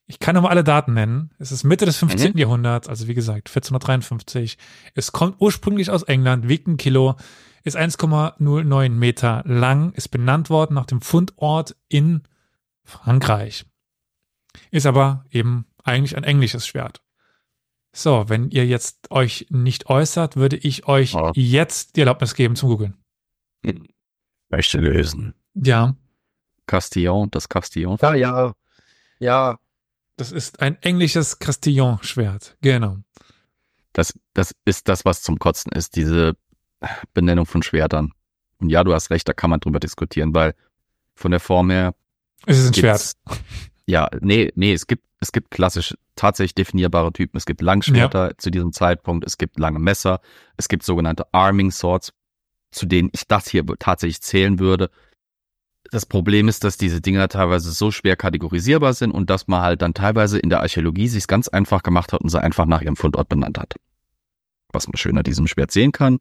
Ich kann nochmal alle Daten nennen. Es ist Mitte des 15. Mhm. Jahrhunderts, also wie gesagt, 1453. Es kommt ursprünglich aus England, wiegt ein Kilo, ist 1,09 Meter lang, ist benannt worden nach dem Fundort in Frankreich. Ist aber eben eigentlich ein englisches Schwert. So, wenn ihr jetzt euch nicht äußert, würde ich euch oh. jetzt die Erlaubnis geben zum Googeln. Möchte lösen. Ja. Castillon, das Castillon. Ja, ja. Ja, das ist ein englisches Castillon-Schwert, genau. Das, das ist das, was zum Kotzen ist, diese Benennung von Schwertern. Und ja, du hast recht, da kann man drüber diskutieren, weil von der Form her. Es ist ein Schwert. Ja, nee, nee, es gibt, es gibt klassisch, tatsächlich definierbare Typen. Es gibt Langschwerter ja. zu diesem Zeitpunkt, es gibt lange Messer, es gibt sogenannte Arming Swords, zu denen ich das hier tatsächlich zählen würde. Das Problem ist, dass diese Dinger teilweise so schwer kategorisierbar sind und dass man halt dann teilweise in der Archäologie sich ganz einfach gemacht hat und sie einfach nach ihrem Fundort benannt hat. Was man schön an diesem Schwert sehen kann,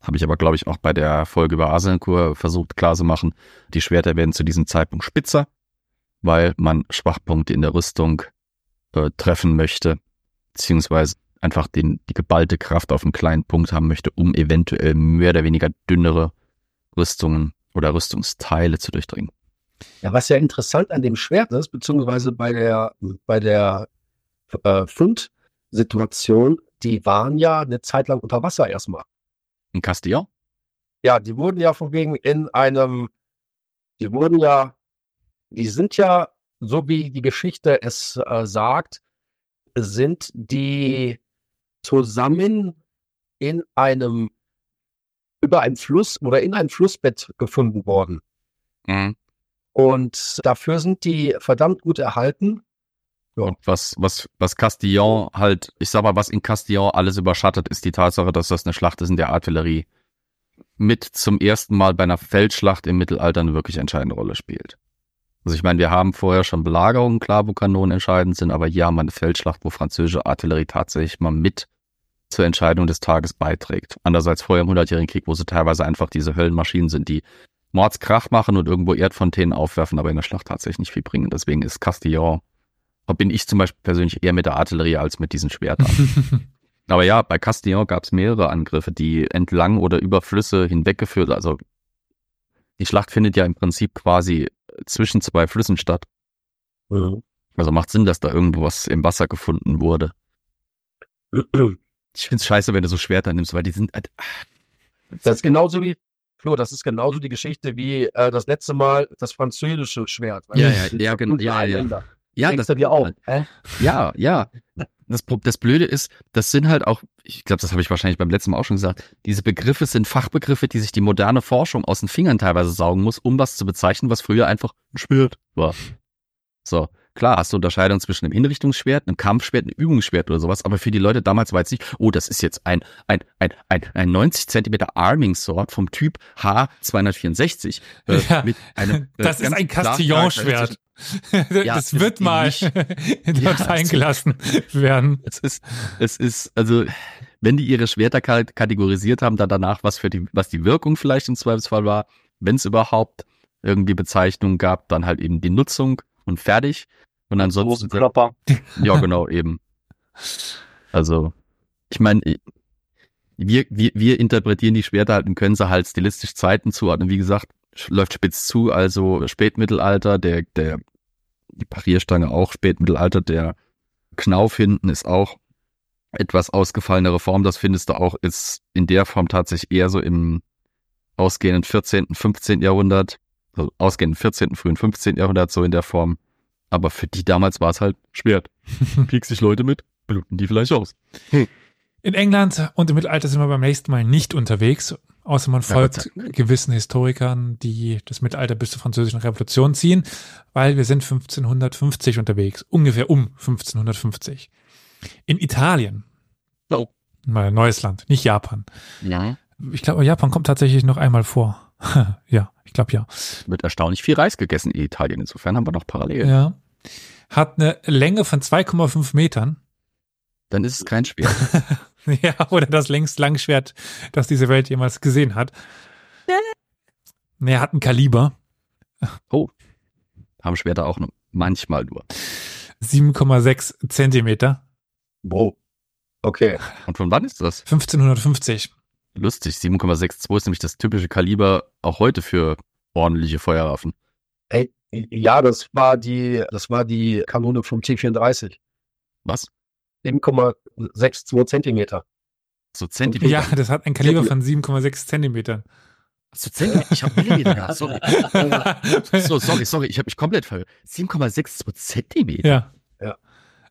habe ich aber, glaube ich, auch bei der Folge über Asenkur versucht klarzumachen. Die Schwerter werden zu diesem Zeitpunkt spitzer, weil man Schwachpunkte in der Rüstung äh, treffen möchte, beziehungsweise einfach den, die geballte Kraft auf einen kleinen Punkt haben möchte, um eventuell mehr oder weniger dünnere Rüstungen oder Rüstungsteile zu durchdringen. Ja, was ja interessant an dem Schwert ist, beziehungsweise bei der, bei der äh, Fund-Situation, die waren ja eine Zeit lang unter Wasser erstmal. In Castillon? Ja, die wurden ja von wegen in einem, die wurden ja, die sind ja, so wie die Geschichte es äh, sagt, sind die zusammen in einem, über einen Fluss oder in einem Flussbett gefunden worden. Mhm. Und dafür sind die verdammt gut erhalten. Ja. Und was, was, was Castillon halt, ich sag mal, was in Castillon alles überschattet, ist die Tatsache, dass das eine Schlacht ist, in der Artillerie mit zum ersten Mal bei einer Feldschlacht im Mittelalter eine wirklich entscheidende Rolle spielt. Also ich meine, wir haben vorher schon Belagerungen, klar, wo Kanonen entscheidend sind, aber hier haben wir eine Feldschlacht, wo französische Artillerie tatsächlich mal mit zur Entscheidung des Tages beiträgt. Andererseits vorher im Hundertjährigen Krieg, wo sie teilweise einfach diese Höllenmaschinen sind, die Mordskrach machen und irgendwo Erdfontänen aufwerfen, aber in der Schlacht tatsächlich nicht viel bringen. Deswegen ist Castillon, bin ich zum Beispiel persönlich eher mit der Artillerie als mit diesen Schwertern. aber ja, bei Castillon gab es mehrere Angriffe, die entlang oder über Flüsse hinweggeführt. Also die Schlacht findet ja im Prinzip quasi zwischen zwei Flüssen statt. Mhm. Also macht Sinn, dass da irgendwo was im Wasser gefunden wurde. Ich find's scheiße, wenn du so Schwerter nimmst, weil die sind halt, Das ist genauso wie, Flo, das ist genauso die Geschichte wie äh, das letzte Mal das französische Schwert. Ja, ja, das ja, genau, ja, ja. ja, Denkst das, du dir auch. Hä? ja, ja. Das, das Blöde ist, das sind halt auch, ich glaube, das habe ich wahrscheinlich beim letzten Mal auch schon gesagt, diese Begriffe sind Fachbegriffe, die sich die moderne Forschung aus den Fingern teilweise saugen muss, um was zu bezeichnen, was früher einfach ein Schwert war. So, klar, hast du Unterscheidung zwischen einem Hinrichtungsschwert, einem Kampfschwert, einem Übungsschwert oder sowas, aber für die Leute damals war jetzt nicht, oh, das ist jetzt ein, ein, ein, ein, ein 90 Zentimeter Arming Sword vom Typ H264 äh, Ja, mit einem äh, das ist ein Castillon-Schwert. Ja, das wird mal nicht. dort Ja, fallen es- gelassen werden. Es ist, es ist, also, wenn die ihre Schwerter ka- kategorisiert haben, dann danach, was für die, was die Wirkung vielleicht im Zweifelsfall war, wenn es überhaupt irgendwie Bezeichnungen gab, dann halt eben die Nutzung und fertig. Und ansonsten, Rosenklopper. ja, genau, eben. Also, ich meine, wir, wir, wir interpretieren die Schwerter halt und können sie halt stilistisch Zeiten zuordnen. Wie gesagt, läuft spitz zu, also Spätmittelalter, der, der, die Parierstange auch Spätmittelalter, der Knauf hinten ist auch etwas ausgefallenere Form. Das findest du auch, ist in der Form tatsächlich eher so im ausgehenden 14., 15. Jahrhundert, also ausgehenden 14., frühen 15. Jahrhundert, so in der Form. Aber für die damals war es halt Schwert. Piekst sich Leute mit, bluten die vielleicht aus. In England und im Mittelalter sind wir beim nächsten Mal nicht unterwegs, außer man Ja, folgt Dank. gewissen Historikern, die das Mittelalter bis zur französischen Revolution ziehen, weil wir sind 1550 unterwegs, ungefähr um 1550. In Italien. Oh. Mal ein neues Land, nicht Japan. Ja. Ich glaube, Japan kommt tatsächlich noch einmal vor. ja, ich glaube ja. Wird erstaunlich viel Reis gegessen in Italien. Insofern haben wir noch Parallelen. Ja. Hat eine Länge von 2,5 Metern. Dann ist es kein Schwert. Ja, oder das längst Langschwert, das diese Welt jemals gesehen hat. Er hat ein Kaliber, haben Schwerter auch nur manchmal nur. 7,6 Zentimeter, Wow. Okay. Und von wann ist das? 1550. Lustig, 7,62 ist nämlich das typische Kaliber auch heute für ordentliche Feuerwaffen. Ey, ja, das war die, das war die Kanone vom T34. Was? 7,62 Zentimeter. So Zentimeter? Ja, das hat ein Kaliber von 7,6 Zentimetern. So Zentimeter? Ich habe Millimeter gehabt. Sorry. So, sorry, sorry, ich habe mich komplett verhört. 7,62 Zentimeter? Ja.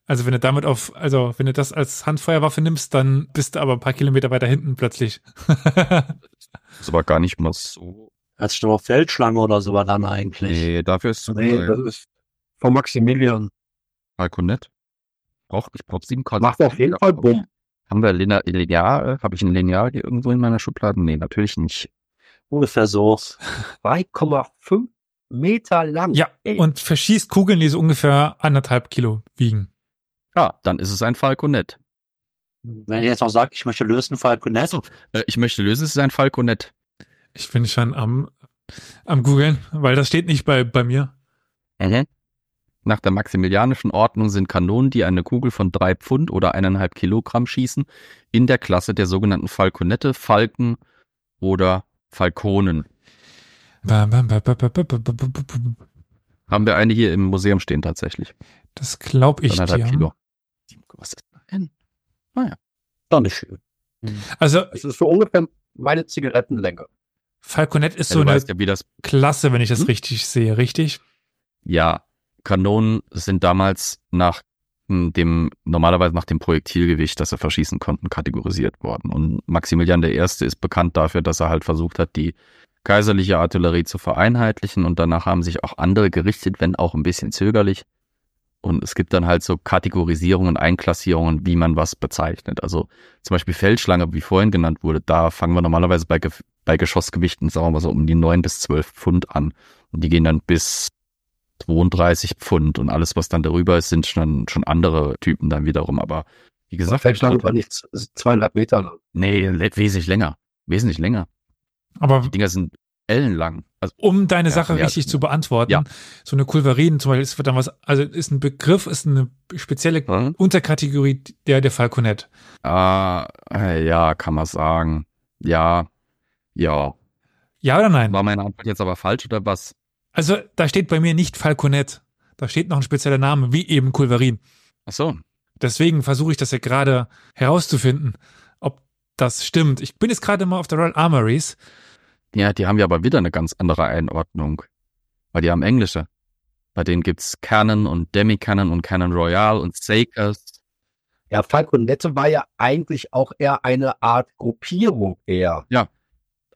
Also wenn du damit auf, also wenn du das als Handfeuerwaffe nimmst, dann bist du aber ein paar Kilometer weiter hinten plötzlich. Das ist aber gar nicht mal so. Als schon auf Feldschlange oder so war dann eigentlich. Nee, dafür ist zu Nee, das ist von Maximilian. Falconet. Braucht, ich brauche 7 Macht auf jeden Fall Bumm. Haben wir Linear, Lineal? Habe ich ein Lineal hier irgendwo in meiner Schublade? Nee, natürlich nicht. Ungefähr so. 2,5 Meter lang. ja, Ey. und verschießt Kugeln, die so ungefähr anderthalb Kilo wiegen. Ja, dann ist es ein Falconet. Wenn ihr jetzt noch sagt, ich möchte lösen, Falconet. So, äh, ich möchte lösen, es ist ein Falconet. Ich bin schon am, am googeln, weil das steht nicht bei, bei mir. Mhm. Nach der maximilianischen Ordnung sind Kanonen, die eine Kugel von drei Pfund oder eineinhalb Kilogramm schießen, in der Klasse der sogenannten Falkonette, Falken oder Falkonen. Haben wir eine hier im Museum stehen tatsächlich. Das glaube ich dir. Kilo. Was ist das denn? Doch nicht schön. Also Das ist so ungefähr meine Zigarettenlänge. Falconet ist Ja, so eine weißt ja, wie das Klasse, wenn ich das Hm? richtig sehe, richtig? Ja, Kanonen sind damals nach hm, dem, normalerweise nach dem Projektilgewicht, das sie verschießen konnten, kategorisiert worden. Und Maximilian I. ist bekannt dafür, dass er halt versucht hat, die kaiserliche Artillerie zu vereinheitlichen und danach haben sich auch andere gerichtet, wenn auch ein bisschen zögerlich. Und es gibt dann halt so Kategorisierungen, Einklassierungen, wie man was bezeichnet. Also zum Beispiel Feldschlange, wie vorhin genannt wurde, da fangen wir normalerweise bei, Ge bei Geschossgewichten, sagen wir mal so, um die neun bis zwölf Pfund an. Und die gehen dann bis 32 Pfund und alles, was dann darüber ist, sind schon, schon andere Typen dann wiederum. Aber wie gesagt, Feldschlange war nicht zweieinhalb Meter lang. nee, wesentlich länger. Wesentlich länger. Aber Die Dinger sind ellenlang. Also, um deine Ja, Sache ja, richtig zu beantworten, Ja. so eine Kulverin zum Beispiel ist dann was, also ist ein Begriff, ist eine spezielle hm? Unterkategorie der, der Falconet. ah, äh, ja, kann man sagen. Ja, ja. Ja oder nein? War meine Antwort jetzt aber falsch oder was? Also da steht bei mir nicht Falconet. Da steht noch ein spezieller Name, wie eben Kulverin. Ach so. Deswegen versuche ich das ja gerade herauszufinden, ob das stimmt. Ich bin jetzt gerade mal auf der Royal Armories. Ja, die haben ja aber wieder eine ganz andere Einordnung. Weil die haben englische. Bei denen gibt's Canon und Demi-Canon und Canon Royal und Sakers. Ja, Falconette war ja eigentlich auch eher eine Art Gruppierung eher. Ah,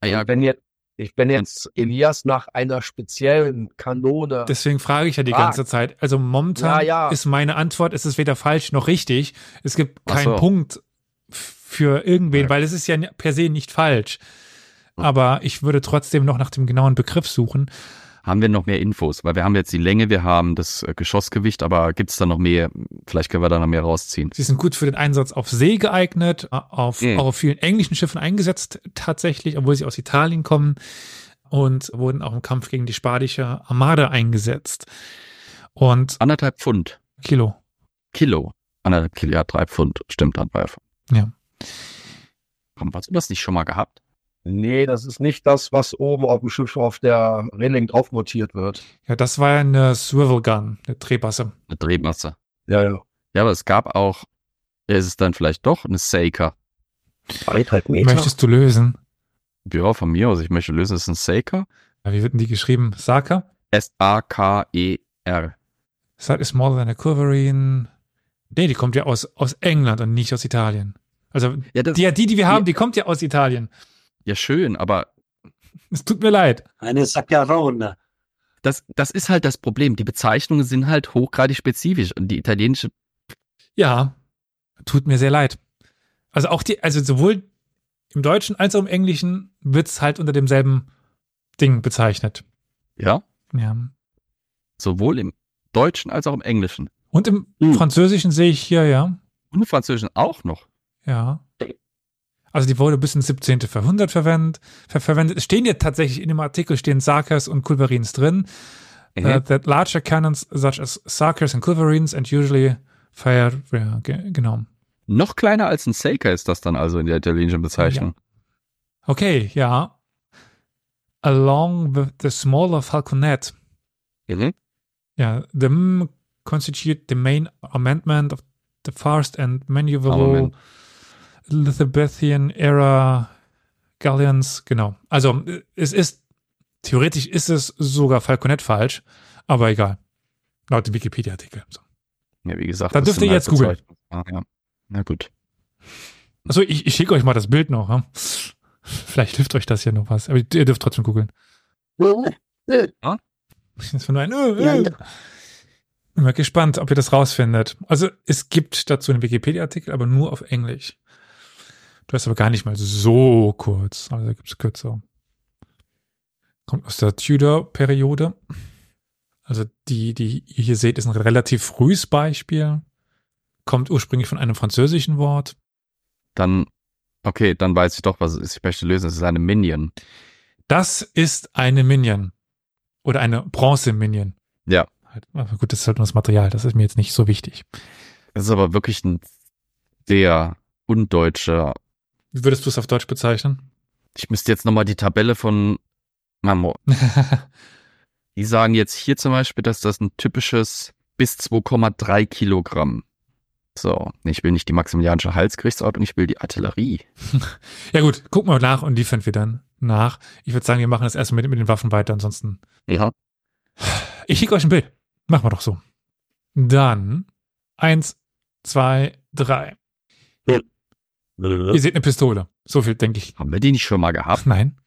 ja, Und wenn jetzt, ich, wenn jetzt Elias nach einer speziellen Kanone, Deswegen frage ich ja die Frag. ganze Zeit. Also momentan Ja, ja. ist meine Antwort, es ist weder falsch noch richtig. Es gibt keinen so. Punkt für irgendwen, Ja. weil es ist ja per se nicht falsch. Aber ich würde trotzdem noch nach dem genauen Begriff suchen. haben wir noch mehr Infos? Weil wir haben jetzt die Länge, wir haben das äh, Geschossgewicht, aber gibt's da noch mehr? Vielleicht können wir da noch mehr rausziehen. Sie sind gut für den Einsatz auf See geeignet, auf, Mhm. auch auf vielen englischen Schiffen eingesetzt tatsächlich, obwohl sie aus Italien kommen und wurden auch im Kampf gegen die spanische Armada eingesetzt. Und Anderthalb Pfund. Kilo. Kilo. Anderthalb Kilo, ja, drei Pfund. Stimmt, dann war Ja. Haben wir das nicht schon mal gehabt? Nee, das ist nicht das, was oben auf dem Schiff auf der Reling drauf montiert wird. Ja, das war ja eine Swivel Gun, eine Drehbasse. Eine Drehmasse. Ja, ja. Ja, aber es gab auch, ist es dann vielleicht doch eine Saker? Eineinhalb Meter. Möchtest du lösen? Ja, von mir aus. Ich möchte lösen, ist es ein Saker? Ja, wie wird denn die geschrieben? Saka? S-A-K-E-R. Sight is smaller than a Culverine. Nee, die kommt ja aus, aus England und nicht aus Italien. Also, Ja, das, die, ja, die, die wir haben, die kommt ja aus Italien. Ja, schön, aber Es tut mir leid. Eine Saccarone. das, das ist halt das Problem. Die Bezeichnungen sind halt hochgradig spezifisch und die italienische, Ja, tut mir sehr leid. Also auch die, also sowohl im Deutschen als auch im Englischen wird's halt unter demselben Ding bezeichnet. ja, Ja. sowohl im Deutschen als auch im Englischen. Und im Hm. Französischen sehe ich hier, ja. Und im Französischen auch noch. Ja. Also die wurde bis ins 17. Jahrhundert verwendet. Ver verwendet. Stehen ja tatsächlich in dem Artikel stehen Sarkers und Culverins drin. Mhm. Uh, that larger cannons such as Sarkers and Culverins and usually fired, ja, ge genau. Noch kleiner als ein Saker ist das dann also in der italienischen Bezeichnung. Okay, ja. Along with the smaller falconet, Mhm. yeah, them constitute the main amendment of the fast and maneuverable Armament. Elizabethan era Galleons, genau. Also es ist, theoretisch ist es sogar Falconet falsch, aber egal. Laut dem Wikipedia-Artikel. So. Ja, wie gesagt. Da das dürft ihr jetzt googeln. Ah, ja. Na gut. Also ich, ich schicke euch mal das Bild noch. Ja? Vielleicht hilft euch das ja noch was. Aber ihr dürft trotzdem googeln. Nur ein, äh, Ja, äh. ja. Bin mal gespannt, ob ihr das rausfindet. Also es gibt dazu einen Wikipedia-Artikel, aber nur auf Englisch. Du hast aber gar nicht mal so kurz. Also da gibt es kürzer. Kommt aus der Tudor-Periode. Also die, die ihr hier seht, ist ein relativ frühes Beispiel. Kommt ursprünglich von einem französischen Wort. Dann, okay, dann weiß ich doch, was es ist. Ich möchte lösen. Es ist eine Minion. Das ist eine Minion. Oder eine Bronze-Minion. Ja. Halt, aber gut, das ist halt nur das Material. Das ist mir jetzt nicht so wichtig. Es ist aber wirklich ein sehr undeutscher. Wie würdest du es auf Deutsch bezeichnen? Ich müsste jetzt nochmal die Tabelle von Mamo. Die sagen jetzt hier zum Beispiel, dass das ein typisches bis 2,3 Kilogramm. So, ich will nicht die maximilianische Halsgerichtsordnung, ich will die Artillerie. ja gut, gucken wir nach und liefern wir dann nach. Ich würde sagen, wir machen das erstmal mit, mit den Waffen weiter, ansonsten. Ja. Ich schicke euch ein Bild. Machen wir doch so. Dann eins, zwei, drei. Ihr seht eine Pistole. So viel denke ich. Haben wir die nicht schon mal gehabt? Nein.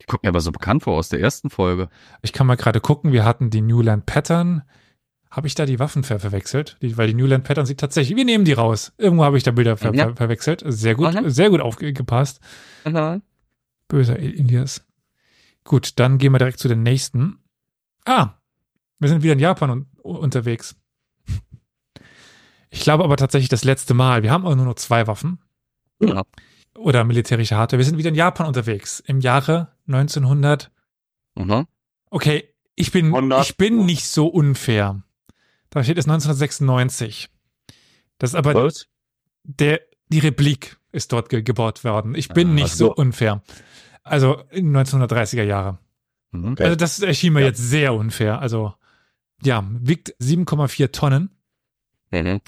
Die kommt mir aber so bekannt vor aus der ersten Folge. Ich kann mal gerade gucken. Wir hatten die Newland Pattern. Habe ich da die Waffen ver verwechselt? Die, weil die Newland Pattern sieht tatsächlich, wir nehmen die raus. Irgendwo habe ich da Bilder ver Ja. ver verwechselt. Sehr gut, Mhm. sehr gut aufgepasst. Böser Indias. Gut, dann gehen wir direkt zu den nächsten. Ah, wir sind wieder in Japan un unterwegs. Ich glaube aber tatsächlich das letzte Mal. Wir haben auch nur noch zwei Waffen Ja. oder militärische Hardware. Wir sind wieder in Japan unterwegs. Im Jahre 1900. Mhm. Okay, ich bin, 100. ich bin nicht so unfair. Da steht es 1996. Das ist aber Was? der, die Replik ist dort ge gebaut worden. Ich bin Ah, nicht so so. unfair. Also in 1930er Jahre. Mhm. Okay. Also das erschien mir Ja. jetzt sehr unfair. Also ja, wiegt 7,4 Tonnen, Mhm.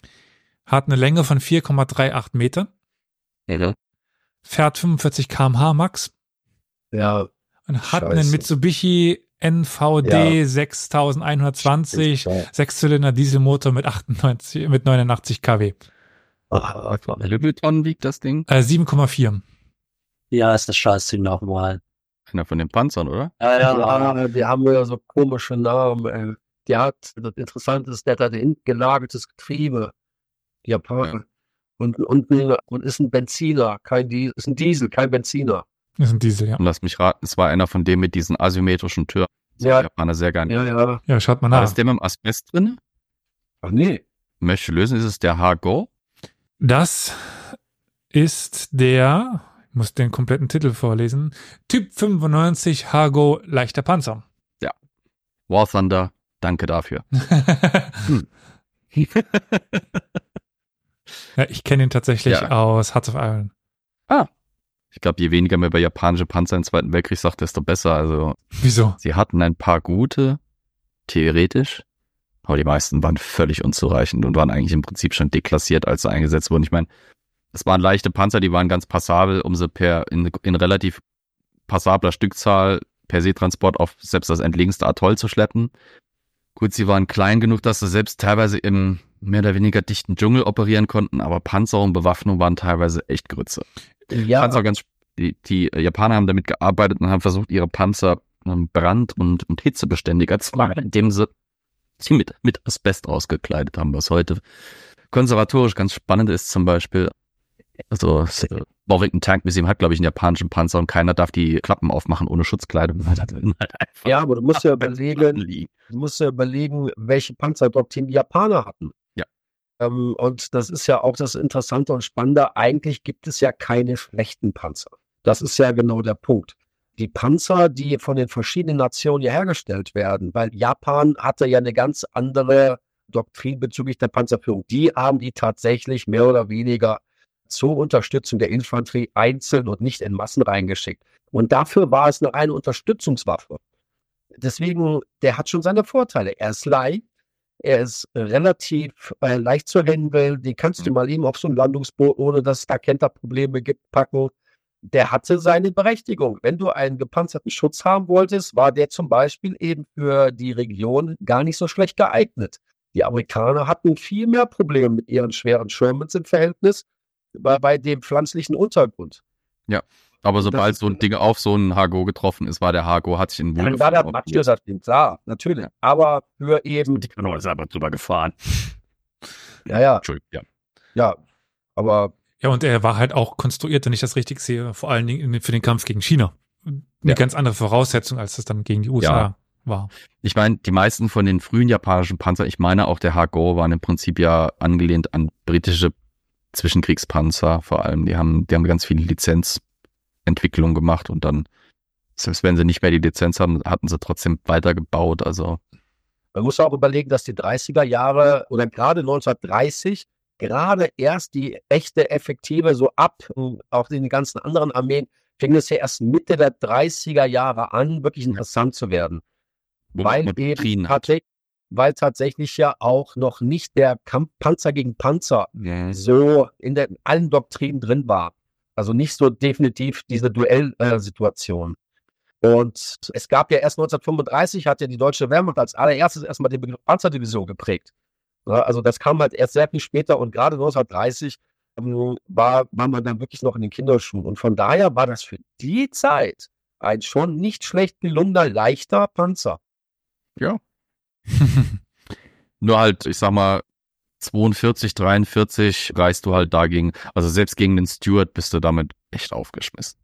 hat eine Länge von 4,38 Metern, Mhm. fährt 45 km/h max Ja, und hat Scheiße. einen Mitsubishi NVD Ja. 6120 Ja. Sechszylinder Dieselmotor mit 98 mit 89 kW. Ah, klar. Wie Tonnen wiegt das Ding? Äh, 7,4. Ja, ist das Scheißding nochmal. Einer von den Panzern, oder? Ja, ja, Ja, die haben ja so komische Namen. Ey. Die hat, das Interessante ist, der hat da hinten gelagertes Getriebe. Die Japaner. Ja. Und, und, ein- und ist ein Benziner, kein Diesel, ist ein Diesel, kein Benziner. Das ist ein Diesel, ja. Und lass mich raten, es war einer von denen mit diesen asymmetrischen Türen. Das Ja. ja. Japaner sehr gerne. Ja, ja. Ja, schaut mal War nach. das der mit dem Asbest drin? Ach nee. Möchte lösen, ist es der Hago? Das ist der, ich muss den kompletten Titel vorlesen, Typ 95 Hago leichter Panzer. War Thunder, danke dafür. ja, ich kenne ihn tatsächlich Ja. aus Hearts of Iron. Ich glaube, je weniger man über japanische Panzer im Zweiten Weltkrieg sagt, desto besser. Also Wieso? sie hatten ein paar gute, theoretisch, aber die meisten waren völlig unzureichend und waren eigentlich im Prinzip schon deklassiert, als sie eingesetzt wurden. Ich meine, es waren leichte Panzer, die waren ganz passabel, um sie per in, in relativ passabler Stückzahl per Seetransport auf selbst das entlegenste Atoll zu schleppen. Gut, sie waren klein genug, dass sie selbst teilweise im mehr oder weniger dichten Dschungel operieren konnten, aber Panzerung, Bewaffnung waren teilweise echt Grütze. Ja, Panzer ganz, die, die Japaner haben damit gearbeitet und haben versucht, ihre Panzer ähm, brand- und, und hitzebeständiger zu machen, indem sie sie mit, mit Asbest ausgekleidet haben, was heute konservatorisch ganz spannend ist zum Beispiel. Also äh, Warwick Tank Museum hat, glaube ich, einen japanischen Panzer und keiner darf die Klappen aufmachen ohne Schutzkleidung. halt ja, aber du musst ja überlegen, du musst ja überlegen, welche Panzerdoktrin die Japaner hatten. Ja. Ähm, und das ist ja auch das Interessante und Spannende. Eigentlich gibt es ja keine schlechten Panzer. Das ist ja genau der Punkt. Die Panzer, die von den verschiedenen Nationen hier hergestellt werden, weil Japan hatte ja eine ganz andere Doktrin bezüglich der Panzerführung. Die haben die tatsächlich mehr oder weniger zur Unterstützung der Infanterie einzeln und nicht in Massen reingeschickt. Und dafür war es eine reine Unterstützungswaffe. Deswegen, der hat schon seine Vorteile. Er ist leicht, er ist relativ äh, leicht zu handeln. Den kannst du mal eben auf so ein Landungsboot, ohne dass es da Kenterprobleme gibt, packen. Der hatte seine Berechtigung. Wenn du einen gepanzerten Schutz haben wolltest, war der zum Beispiel eben für die Region gar nicht so schlecht geeignet. Die Amerikaner hatten viel mehr Probleme mit ihren schweren Shermans im Verhältnis bei, bei dem pflanzlichen Untergrund. Aber Das sobald so ein Ding auf so einen Hago getroffen ist, war der Hago, hat sich in Dann war der das stimmt, klar, natürlich. Aber für eben, Die Kanone ist aber drüber gefahren. ja, ja, Entschuldigung, ja. ja, aber Ja, und er war halt auch konstruiert, wenn ich das richtig sehe, vor allen Dingen für den Kampf gegen China. Eine Ja. ganz andere Voraussetzung, als das dann gegen die USA Ja. war. Ich meine, die meisten von den frühen japanischen Panzern, ich meine auch der Hago, waren im Prinzip ja angelehnt an britische Zwischenkriegspanzer vor allem. Die haben, die haben ganz viele Lizenzentwicklungen gemacht und dann, selbst wenn sie nicht mehr die Lizenz haben, hatten sie trotzdem weitergebaut. Also Man muss auch überlegen, dass die 30er Jahre oder gerade 1930 gerade erst die echte effektive so ab, äh, auch in den ganzen anderen Armeen, fing es ja erst Mitte der 30er Jahre an, wirklich interessant zu werden. wo weil eben tatsächlich, weil tatsächlich ja auch noch nicht der Kampf Panzer gegen Panzer Ja. so in, der, allen Doktrinen drin war. Also nicht so definitiv diese Duellsituation. Und es gab ja erst 1935, hat ja die deutsche Wehrmacht als allererstes erstmal den Begriff Panzerdivision geprägt. Also das kam halt erst sehr viel später und gerade 1930 ähm, war, war man dann wirklich noch in den Kinderschuhen. Und von daher war das für die Zeit ein schon nicht schlecht gelungener, leichter Panzer. Ja. Nur halt, ich sag mal, 42, 43 reißt du halt dagegen. Also selbst gegen den Stewart bist du damit echt aufgeschmissen.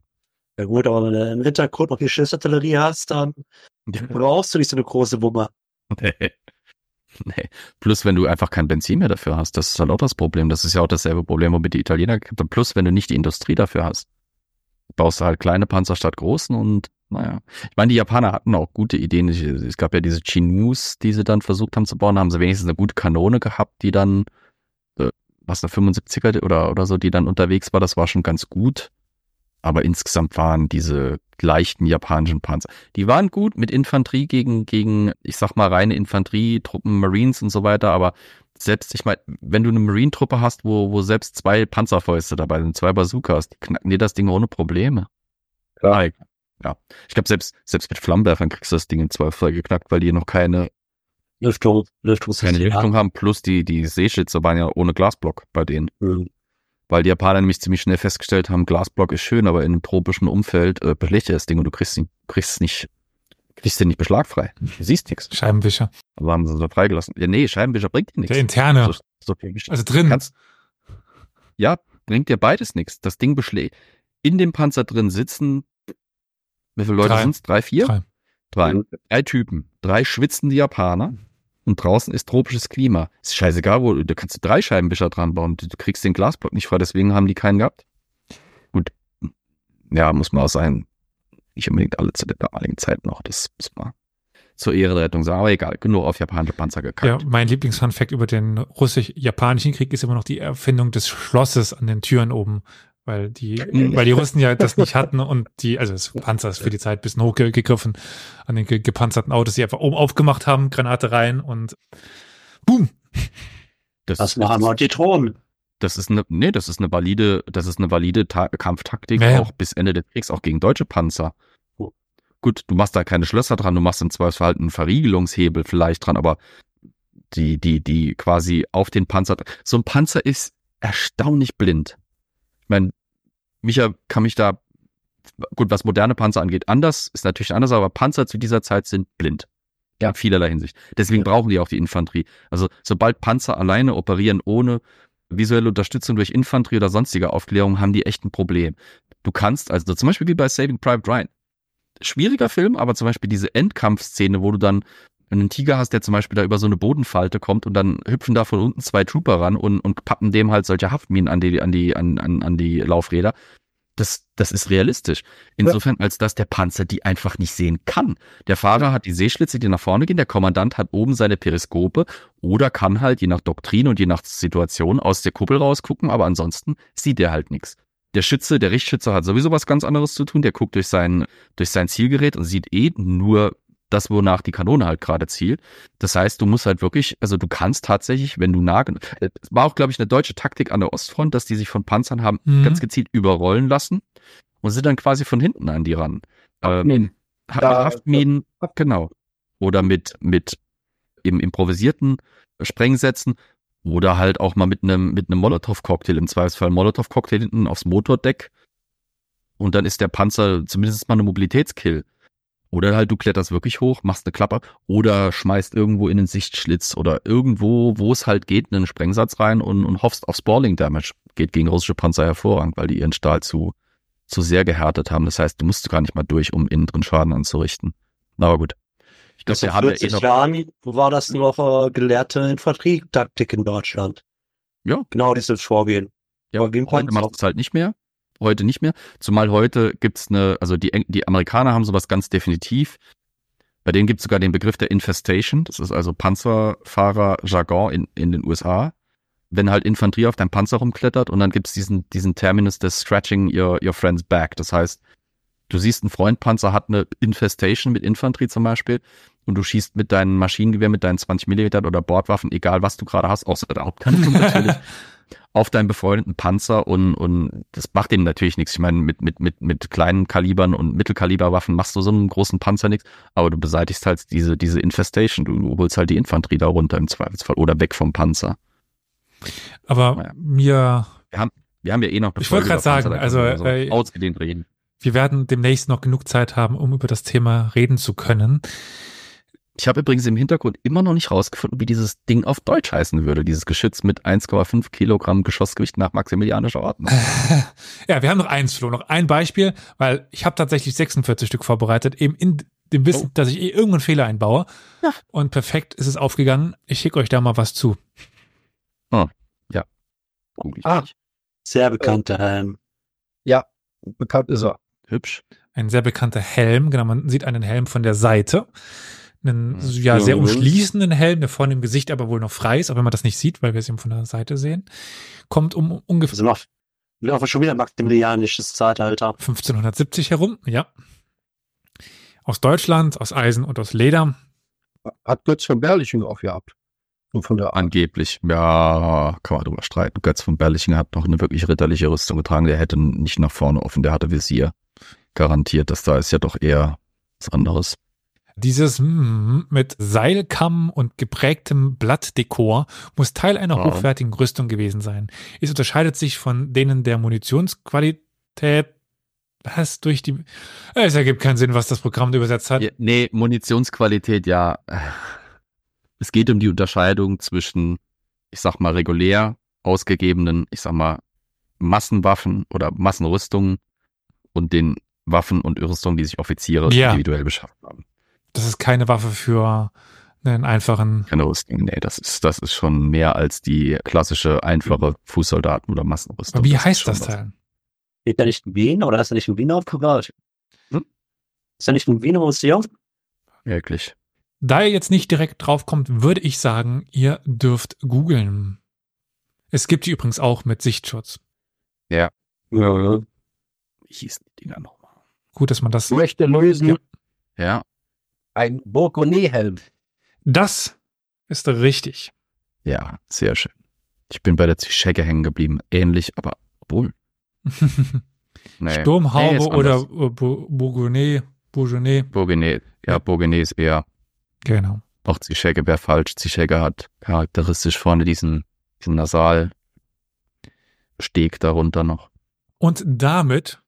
Ja gut, aber wenn du im Hintergrund noch die Schiffsartillerie hast, dann brauchst du nicht so eine große Wumme. Nee. Nee. Plus, wenn du einfach kein Benzin mehr dafür hast, das ist halt auch das Problem. Das ist ja auch dasselbe Problem, womit die Italiener gekämpft haben. Plus, wenn du nicht die Industrie dafür hast, baust du halt kleine Panzer statt großen und naja. Ich meine, die Japaner hatten auch gute Ideen. Es gab ja diese Chinus, die sie dann versucht haben zu bauen, da haben sie wenigstens eine gute Kanone gehabt, die dann, äh, was, eine 75er oder, oder so, die dann unterwegs war. Das war schon ganz gut. Aber insgesamt waren diese leichten japanischen Panzer, die waren gut mit Infanterie gegen, gegen, ich sag mal, reine Infanterietruppen, Marines und so weiter, aber selbst, ich meine, wenn du eine Marine-Truppe hast, wo, wo selbst zwei Panzerfäuste dabei sind, zwei Bazookas, die knacken dir das Ding ohne Probleme. Klar. Ja. Ich glaube, selbst, selbst mit Flammenwerfern kriegst du das Ding in zwei voll geknackt, weil die noch keine, Lüftung, keine Lüftungssystem. Richtung haben, plus die, die Seeschütze waren ja ohne Glasblock bei denen. Mhm. Weil die Japaner nämlich ziemlich schnell festgestellt haben, Glasblock ist schön, aber in einem tropischen Umfeld äh, dir das Ding und du kriegst, ihn, kriegst es nicht, kriegst den nicht beschlagfrei. Du siehst nichts. Scheibenwischer. Aber haben sie so freigelassen. Ja, nee, Scheibenwischer bringt dir nichts. Der interne. So, so Also drin. Kannst, ja, bringt dir beides nichts. Das Ding beschlägt. In dem Panzer drin sitzen, wie viele Leute Drei. sind's? Drei, vier? Drei. Drei. Mhm. Drei Typen. Drei schwitzende Japaner. Und draußen ist tropisches Klima. Ist scheißegal, wo, da kannst du drei Scheibenwischer dran bauen. Du, du kriegst den Glasblock nicht frei, deswegen haben die keinen gehabt. Gut. Ja, muss man auch sein. Nicht unbedingt alle zu der damaligen Zeit noch. Das muss man zur Ehre der Rettung sagen. Aber egal, genug auf japanische Panzer Ja, gekackt. mein Lieblingsfunfact über den russisch-japanischen Krieg ist immer noch die Erfindung des Schlosses an den Türen oben. Weil die, weil die Russen ja das nicht hatten und die, also das Panzer ist für die Zeit ein bisschen hochgegriffen an den ge gepanzerten Autos, die einfach oben aufgemacht haben, Granate rein und boom. Das, Das machen wir die Thronen. Das ist eine, nee, das ist eine valide, das ist eine valide Ta Kampftaktik, Ja, ja. auch bis Ende des Kriegs, auch gegen deutsche Panzer. Gut, du machst da keine Schlösser dran, du machst im Zweifelsfall halt einen Verriegelungshebel vielleicht dran, aber die, die, die quasi auf den Panzer, so ein Panzer ist erstaunlich blind. Ich meine, Micha kann mich da, gut, was moderne Panzer angeht, anders, ist natürlich anders, aber Panzer zu dieser Zeit sind blind. Ja. In vielerlei Hinsicht. Deswegen brauchen die auch die Infanterie. Also, sobald Panzer alleine operieren ohne visuelle Unterstützung durch Infanterie oder sonstige Aufklärung, haben die echt ein Problem. Du kannst, also zum Beispiel wie bei Saving Private Ryan. Schwieriger Film, aber zum Beispiel diese Endkampfszene, wo du dann einen Tiger hast, der zum Beispiel da über so eine Bodenfalte kommt und dann hüpfen da von unten zwei Trooper ran und, und pappen dem halt solche Haftminen an die, an die, an, an, an die Laufräder. Das, das ist realistisch. Insofern, als dass der Panzer die einfach nicht sehen kann. Der Fahrer hat die Seeschlitze, die nach vorne gehen, der Kommandant hat oben seine Periskope oder kann halt je nach Doktrin und je nach Situation aus der Kuppel rausgucken, aber ansonsten sieht er halt nichts. Der Schütze, der Richtschütze hat sowieso was ganz anderes zu tun. Der guckt durch sein, durch sein Zielgerät und sieht eh nur das, wonach die Kanone halt gerade zielt. Das heißt, du musst halt wirklich, also du kannst tatsächlich, wenn du nah, gen- es war auch, glaube ich, eine deutsche Taktik an der Ostfront, dass die sich von Panzern haben Mhm. ganz gezielt überrollen lassen und sind dann quasi von hinten an die ran. Ähm, Nee. hat Da- mit Haftminen, genau. Oder mit, mit im improvisierten Sprengsätzen oder halt auch mal mit einem, mit einem Molotow-Cocktail, im Zweifelsfall Molotow-Cocktail hinten aufs Motordeck. Und dann ist der Panzer zumindest mal eine Mobilitätskill. Oder halt du kletterst wirklich hoch, machst eine Klappe oder schmeißt irgendwo in den Sichtschlitz oder irgendwo, wo es halt geht, einen Sprengsatz rein und, und hoffst auf Spalling Damage. Geht gegen russische Panzer hervorragend, weil die ihren Stahl zu, zu sehr gehärtet haben. Das heißt, du musst gar nicht mal durch, um innen drin Schaden anzurichten. Aber gut. Ich glaube, Vor wir haben ja eh 40 noch, Jahren war das noch äh, gelehrte Infanterietaktik in Deutschland. Ja. Genau dieses Vorgehen. Ja, heute du es halt nicht mehr. Heute nicht mehr. Zumal heute gibt's eine, also die, die Amerikaner haben sowas ganz definitiv. Bei denen gibt's sogar den Begriff der Infestation. Das ist also Panzerfahrer-Jargon in, in den USA. Wenn halt Infanterie auf deinem Panzer rumklettert und dann gibt's diesen, diesen Terminus des Scratching your, your friend's back. Das heißt, du siehst, ein Freundpanzer hat eine Infestation mit Infanterie zum Beispiel und du schießt mit deinem Maschinengewehr, mit deinen 20 Millimeter oder Bordwaffen, egal was du gerade hast, außer der Hauptkanone natürlich, auf deinen befreundeten Panzer und, und das macht denen natürlich nichts. Ich meine, mit, mit, mit, mit kleinen Kalibern und Mittelkaliberwaffen machst du so einem großen Panzer nichts, aber du beseitigst halt diese, diese Infestation. Du, du holst halt die Infanterie da runter im Zweifelsfall oder weg vom Panzer. Aber Ja. mir, Wir haben ja eh noch Ich wollte Panzer, sagen, können also, wir äh, ausgedehnt reden. wir werden demnächst noch genug Zeit haben, um über das Thema reden zu können. Ich habe übrigens im Hintergrund immer noch nicht rausgefunden, wie dieses Ding auf Deutsch heißen würde. Dieses Geschütz mit 1,5 Kilogramm Geschossgewicht nach maximilianischer Ordnung. Ja, wir haben noch eins, Flo, noch ein Beispiel, weil ich habe tatsächlich 46 Stück vorbereitet, eben in dem Wissen, Oh. dass ich eh irgendeinen Fehler einbaue. Ja. Und perfekt ist es aufgegangen. Ich schicke euch da mal was zu. Google ich Ah. nicht. Sehr bekannter Helm. Bekannt ist er. Hübsch. Ein sehr bekannter Helm, genau, man sieht einen Helm von der Seite. Einen ja, sehr umschließenden Helm, der vorne im Gesicht aber wohl noch frei ist, auch wenn man das nicht sieht, weil wir es eben von der Seite sehen. Kommt um ungefähr sind noch, sind schon wieder maximilianisches Zeitalter. 1570 herum, ja. Aus Deutschland, aus Eisen und aus Leder. Hat Götz von Berliching aufgehabt. Und von der Angeblich, ja, kann man drüber streiten. Götz von Berlichingen hat noch eine wirklich ritterliche Rüstung getragen. Der hätte nicht nach vorne offen, der hatte Visier. Garantiert, das da ist ja doch eher was anderes. Dieses mm, mit Seilkamm und geprägtem Blattdekor muss Teil einer Ja. hochwertigen Rüstung gewesen sein. Es unterscheidet sich von denen der Munitionsqualität. Was durch die. Es ergibt keinen Sinn, was das Programm übersetzt hat. Ja, nee, Munitionsqualität, ja. Es geht um die Unterscheidung zwischen, ich sag mal, regulär ausgegebenen, ich sag mal, Massenwaffen oder Massenrüstungen und den Waffen und Rüstungen, die sich Offiziere Ja. individuell beschafft haben. Das ist keine Waffe für einen einfachen. Keine Rüstung, nee, das ist, das ist schon mehr als die klassische, einfache Fußsoldaten- oder Massenrüstung. Aber wie ist heißt das. Teil? Steht der nicht in Wien oder ist er nicht in Wien aufgebaut? Hm? Ist er nicht in Wien im Museum? Wirklich. Da ihr jetzt nicht direkt draufkommt, würde ich sagen, ihr dürft googeln. Es gibt die übrigens auch mit Sichtschutz. Ja. Wie hießen die Dinger nochmal? Gut, dass man das. Ich möchte lösen, Ja. Ja, ein Bourgogne-Helm. Das ist richtig. ja, sehr schön. Ich bin bei der Zischecke hängen geblieben. Ähnlich, aber obwohl. Nee. Sturmhaube Nee, oder äh, Bourgogne, Bourgogne. Bourgogne. Ja, Bourgogne ist eher. Genau. Auch Zischecke wäre falsch. Zischecke hat charakteristisch vorne diesen, diesen Nasalsteg darunter noch. Und damit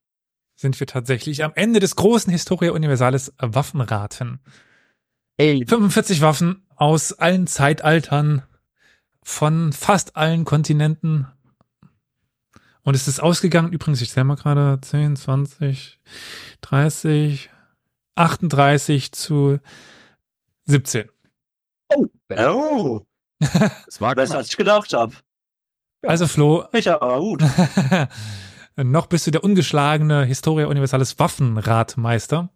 sind wir tatsächlich am Ende des großen Historia Universalis Waffenraten. Ey, 45 Waffen aus allen Zeitaltern, von fast allen Kontinenten. Und es ist ausgegangen, übrigens, ich zähle mal gerade 10, 20, 30, 38 zu 17. Oh, Es war besser als ich gedacht habe. Also Flo, Ich aber gut. noch bist du der ungeschlagene Historia Universalis Waffenratmeister.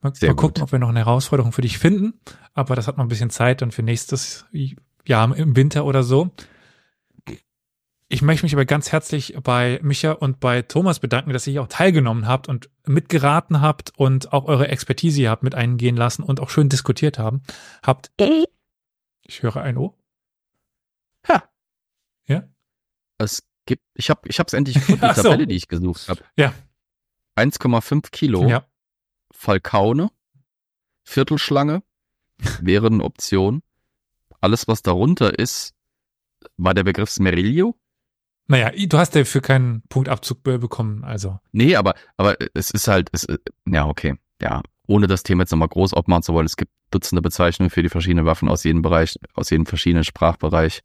Mal, Sehr mal gucken, gut. ob wir noch eine Herausforderung für dich finden. Aber das hat noch ein bisschen Zeit dann für nächstes Jahr im Winter oder so. Ich möchte mich aber ganz herzlich bei Micha und bei Thomas bedanken, dass ihr auch teilgenommen habt und mitgeraten habt und auch eure Expertise hier habt mit eingehen lassen und auch schön diskutiert haben. Habt. Ich höre ein O. Es gibt, ich habe ich hab's endlich gefunden, die so. Tabelle, die ich gesucht habe. Ja. 1,5 Kilo Ja. Falkaune, Viertelschlange wäre eine Option. Alles, was darunter ist, war der Begriff Smeriglio. Naja, du hast dafür keinen Punktabzug be- bekommen, also. Nee, aber, aber es ist halt, es, ja, okay. Ja, ohne das Thema jetzt nochmal groß aufmachen zu wollen, es gibt Dutzende Bezeichnungen für die verschiedenen Waffen aus jedem Bereich, aus jedem verschiedenen Sprachbereich.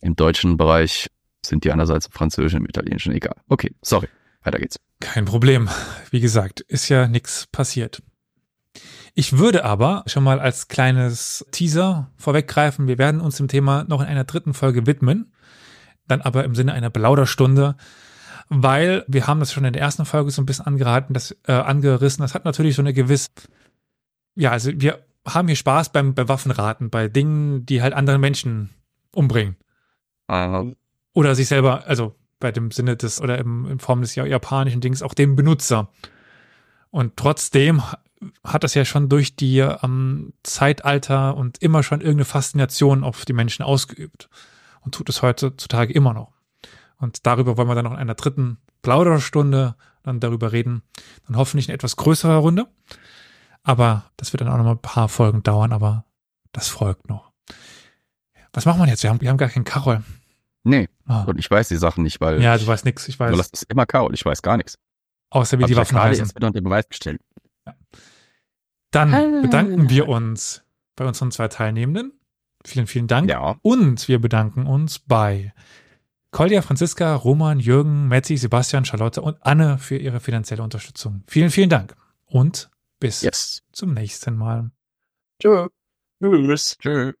Im deutschen Bereich sind die einerseits im französischen, im italienischen, egal. Okay, sorry. Weiter geht's. Kein Problem. Wie gesagt, ist ja nichts passiert. Ich würde aber schon mal als kleines Teaser vorweggreifen, wir werden uns dem Thema noch in einer dritten Folge widmen. dann aber im Sinne einer Plauderstunde, weil wir haben das schon in der ersten Folge so ein bisschen angeraten, das äh, angerissen. Das hat natürlich so eine gewisse, ja, also wir haben hier Spaß beim, bei Waffenraten, bei Dingen, die halt andere Menschen umbringen. Äh, Oder sich selber, also bei dem Sinne des, oder im, in Form des japanischen Dings, auch dem Benutzer. Und trotzdem hat das ja schon durch die ähm, Zeitalter und immer schon irgendeine Faszination auf die Menschen ausgeübt. Und tut es heutzutage immer noch. Und darüber wollen wir dann noch in einer dritten Plauderstunde dann darüber reden. Dann hoffentlich eine etwas größere Runde. Aber das wird dann auch noch mal ein paar Folgen dauern, aber das folgt noch. Was machen wir jetzt? Wir haben, wir haben gar keinen Karol. Nee, Ah. und ich weiß die Sachen nicht, weil Ja, du weißt nix, ich weiß. du lässt es immer Karol, ich weiß gar nichts. Außer wie Hab die ja Waffen heißen. wieder unter Beweis gestellt. Dann bedanken wir uns bei unseren zwei Teilnehmenden. Vielen, vielen Dank. Ja, Und wir bedanken uns bei Kolja, Franziska, Roman, Jürgen, Metzi, Sebastian, Charlotte und Anne für ihre finanzielle Unterstützung. Vielen, vielen Dank. Und bis yes. zum nächsten Mal. Tschö. Tschüss. Tschö.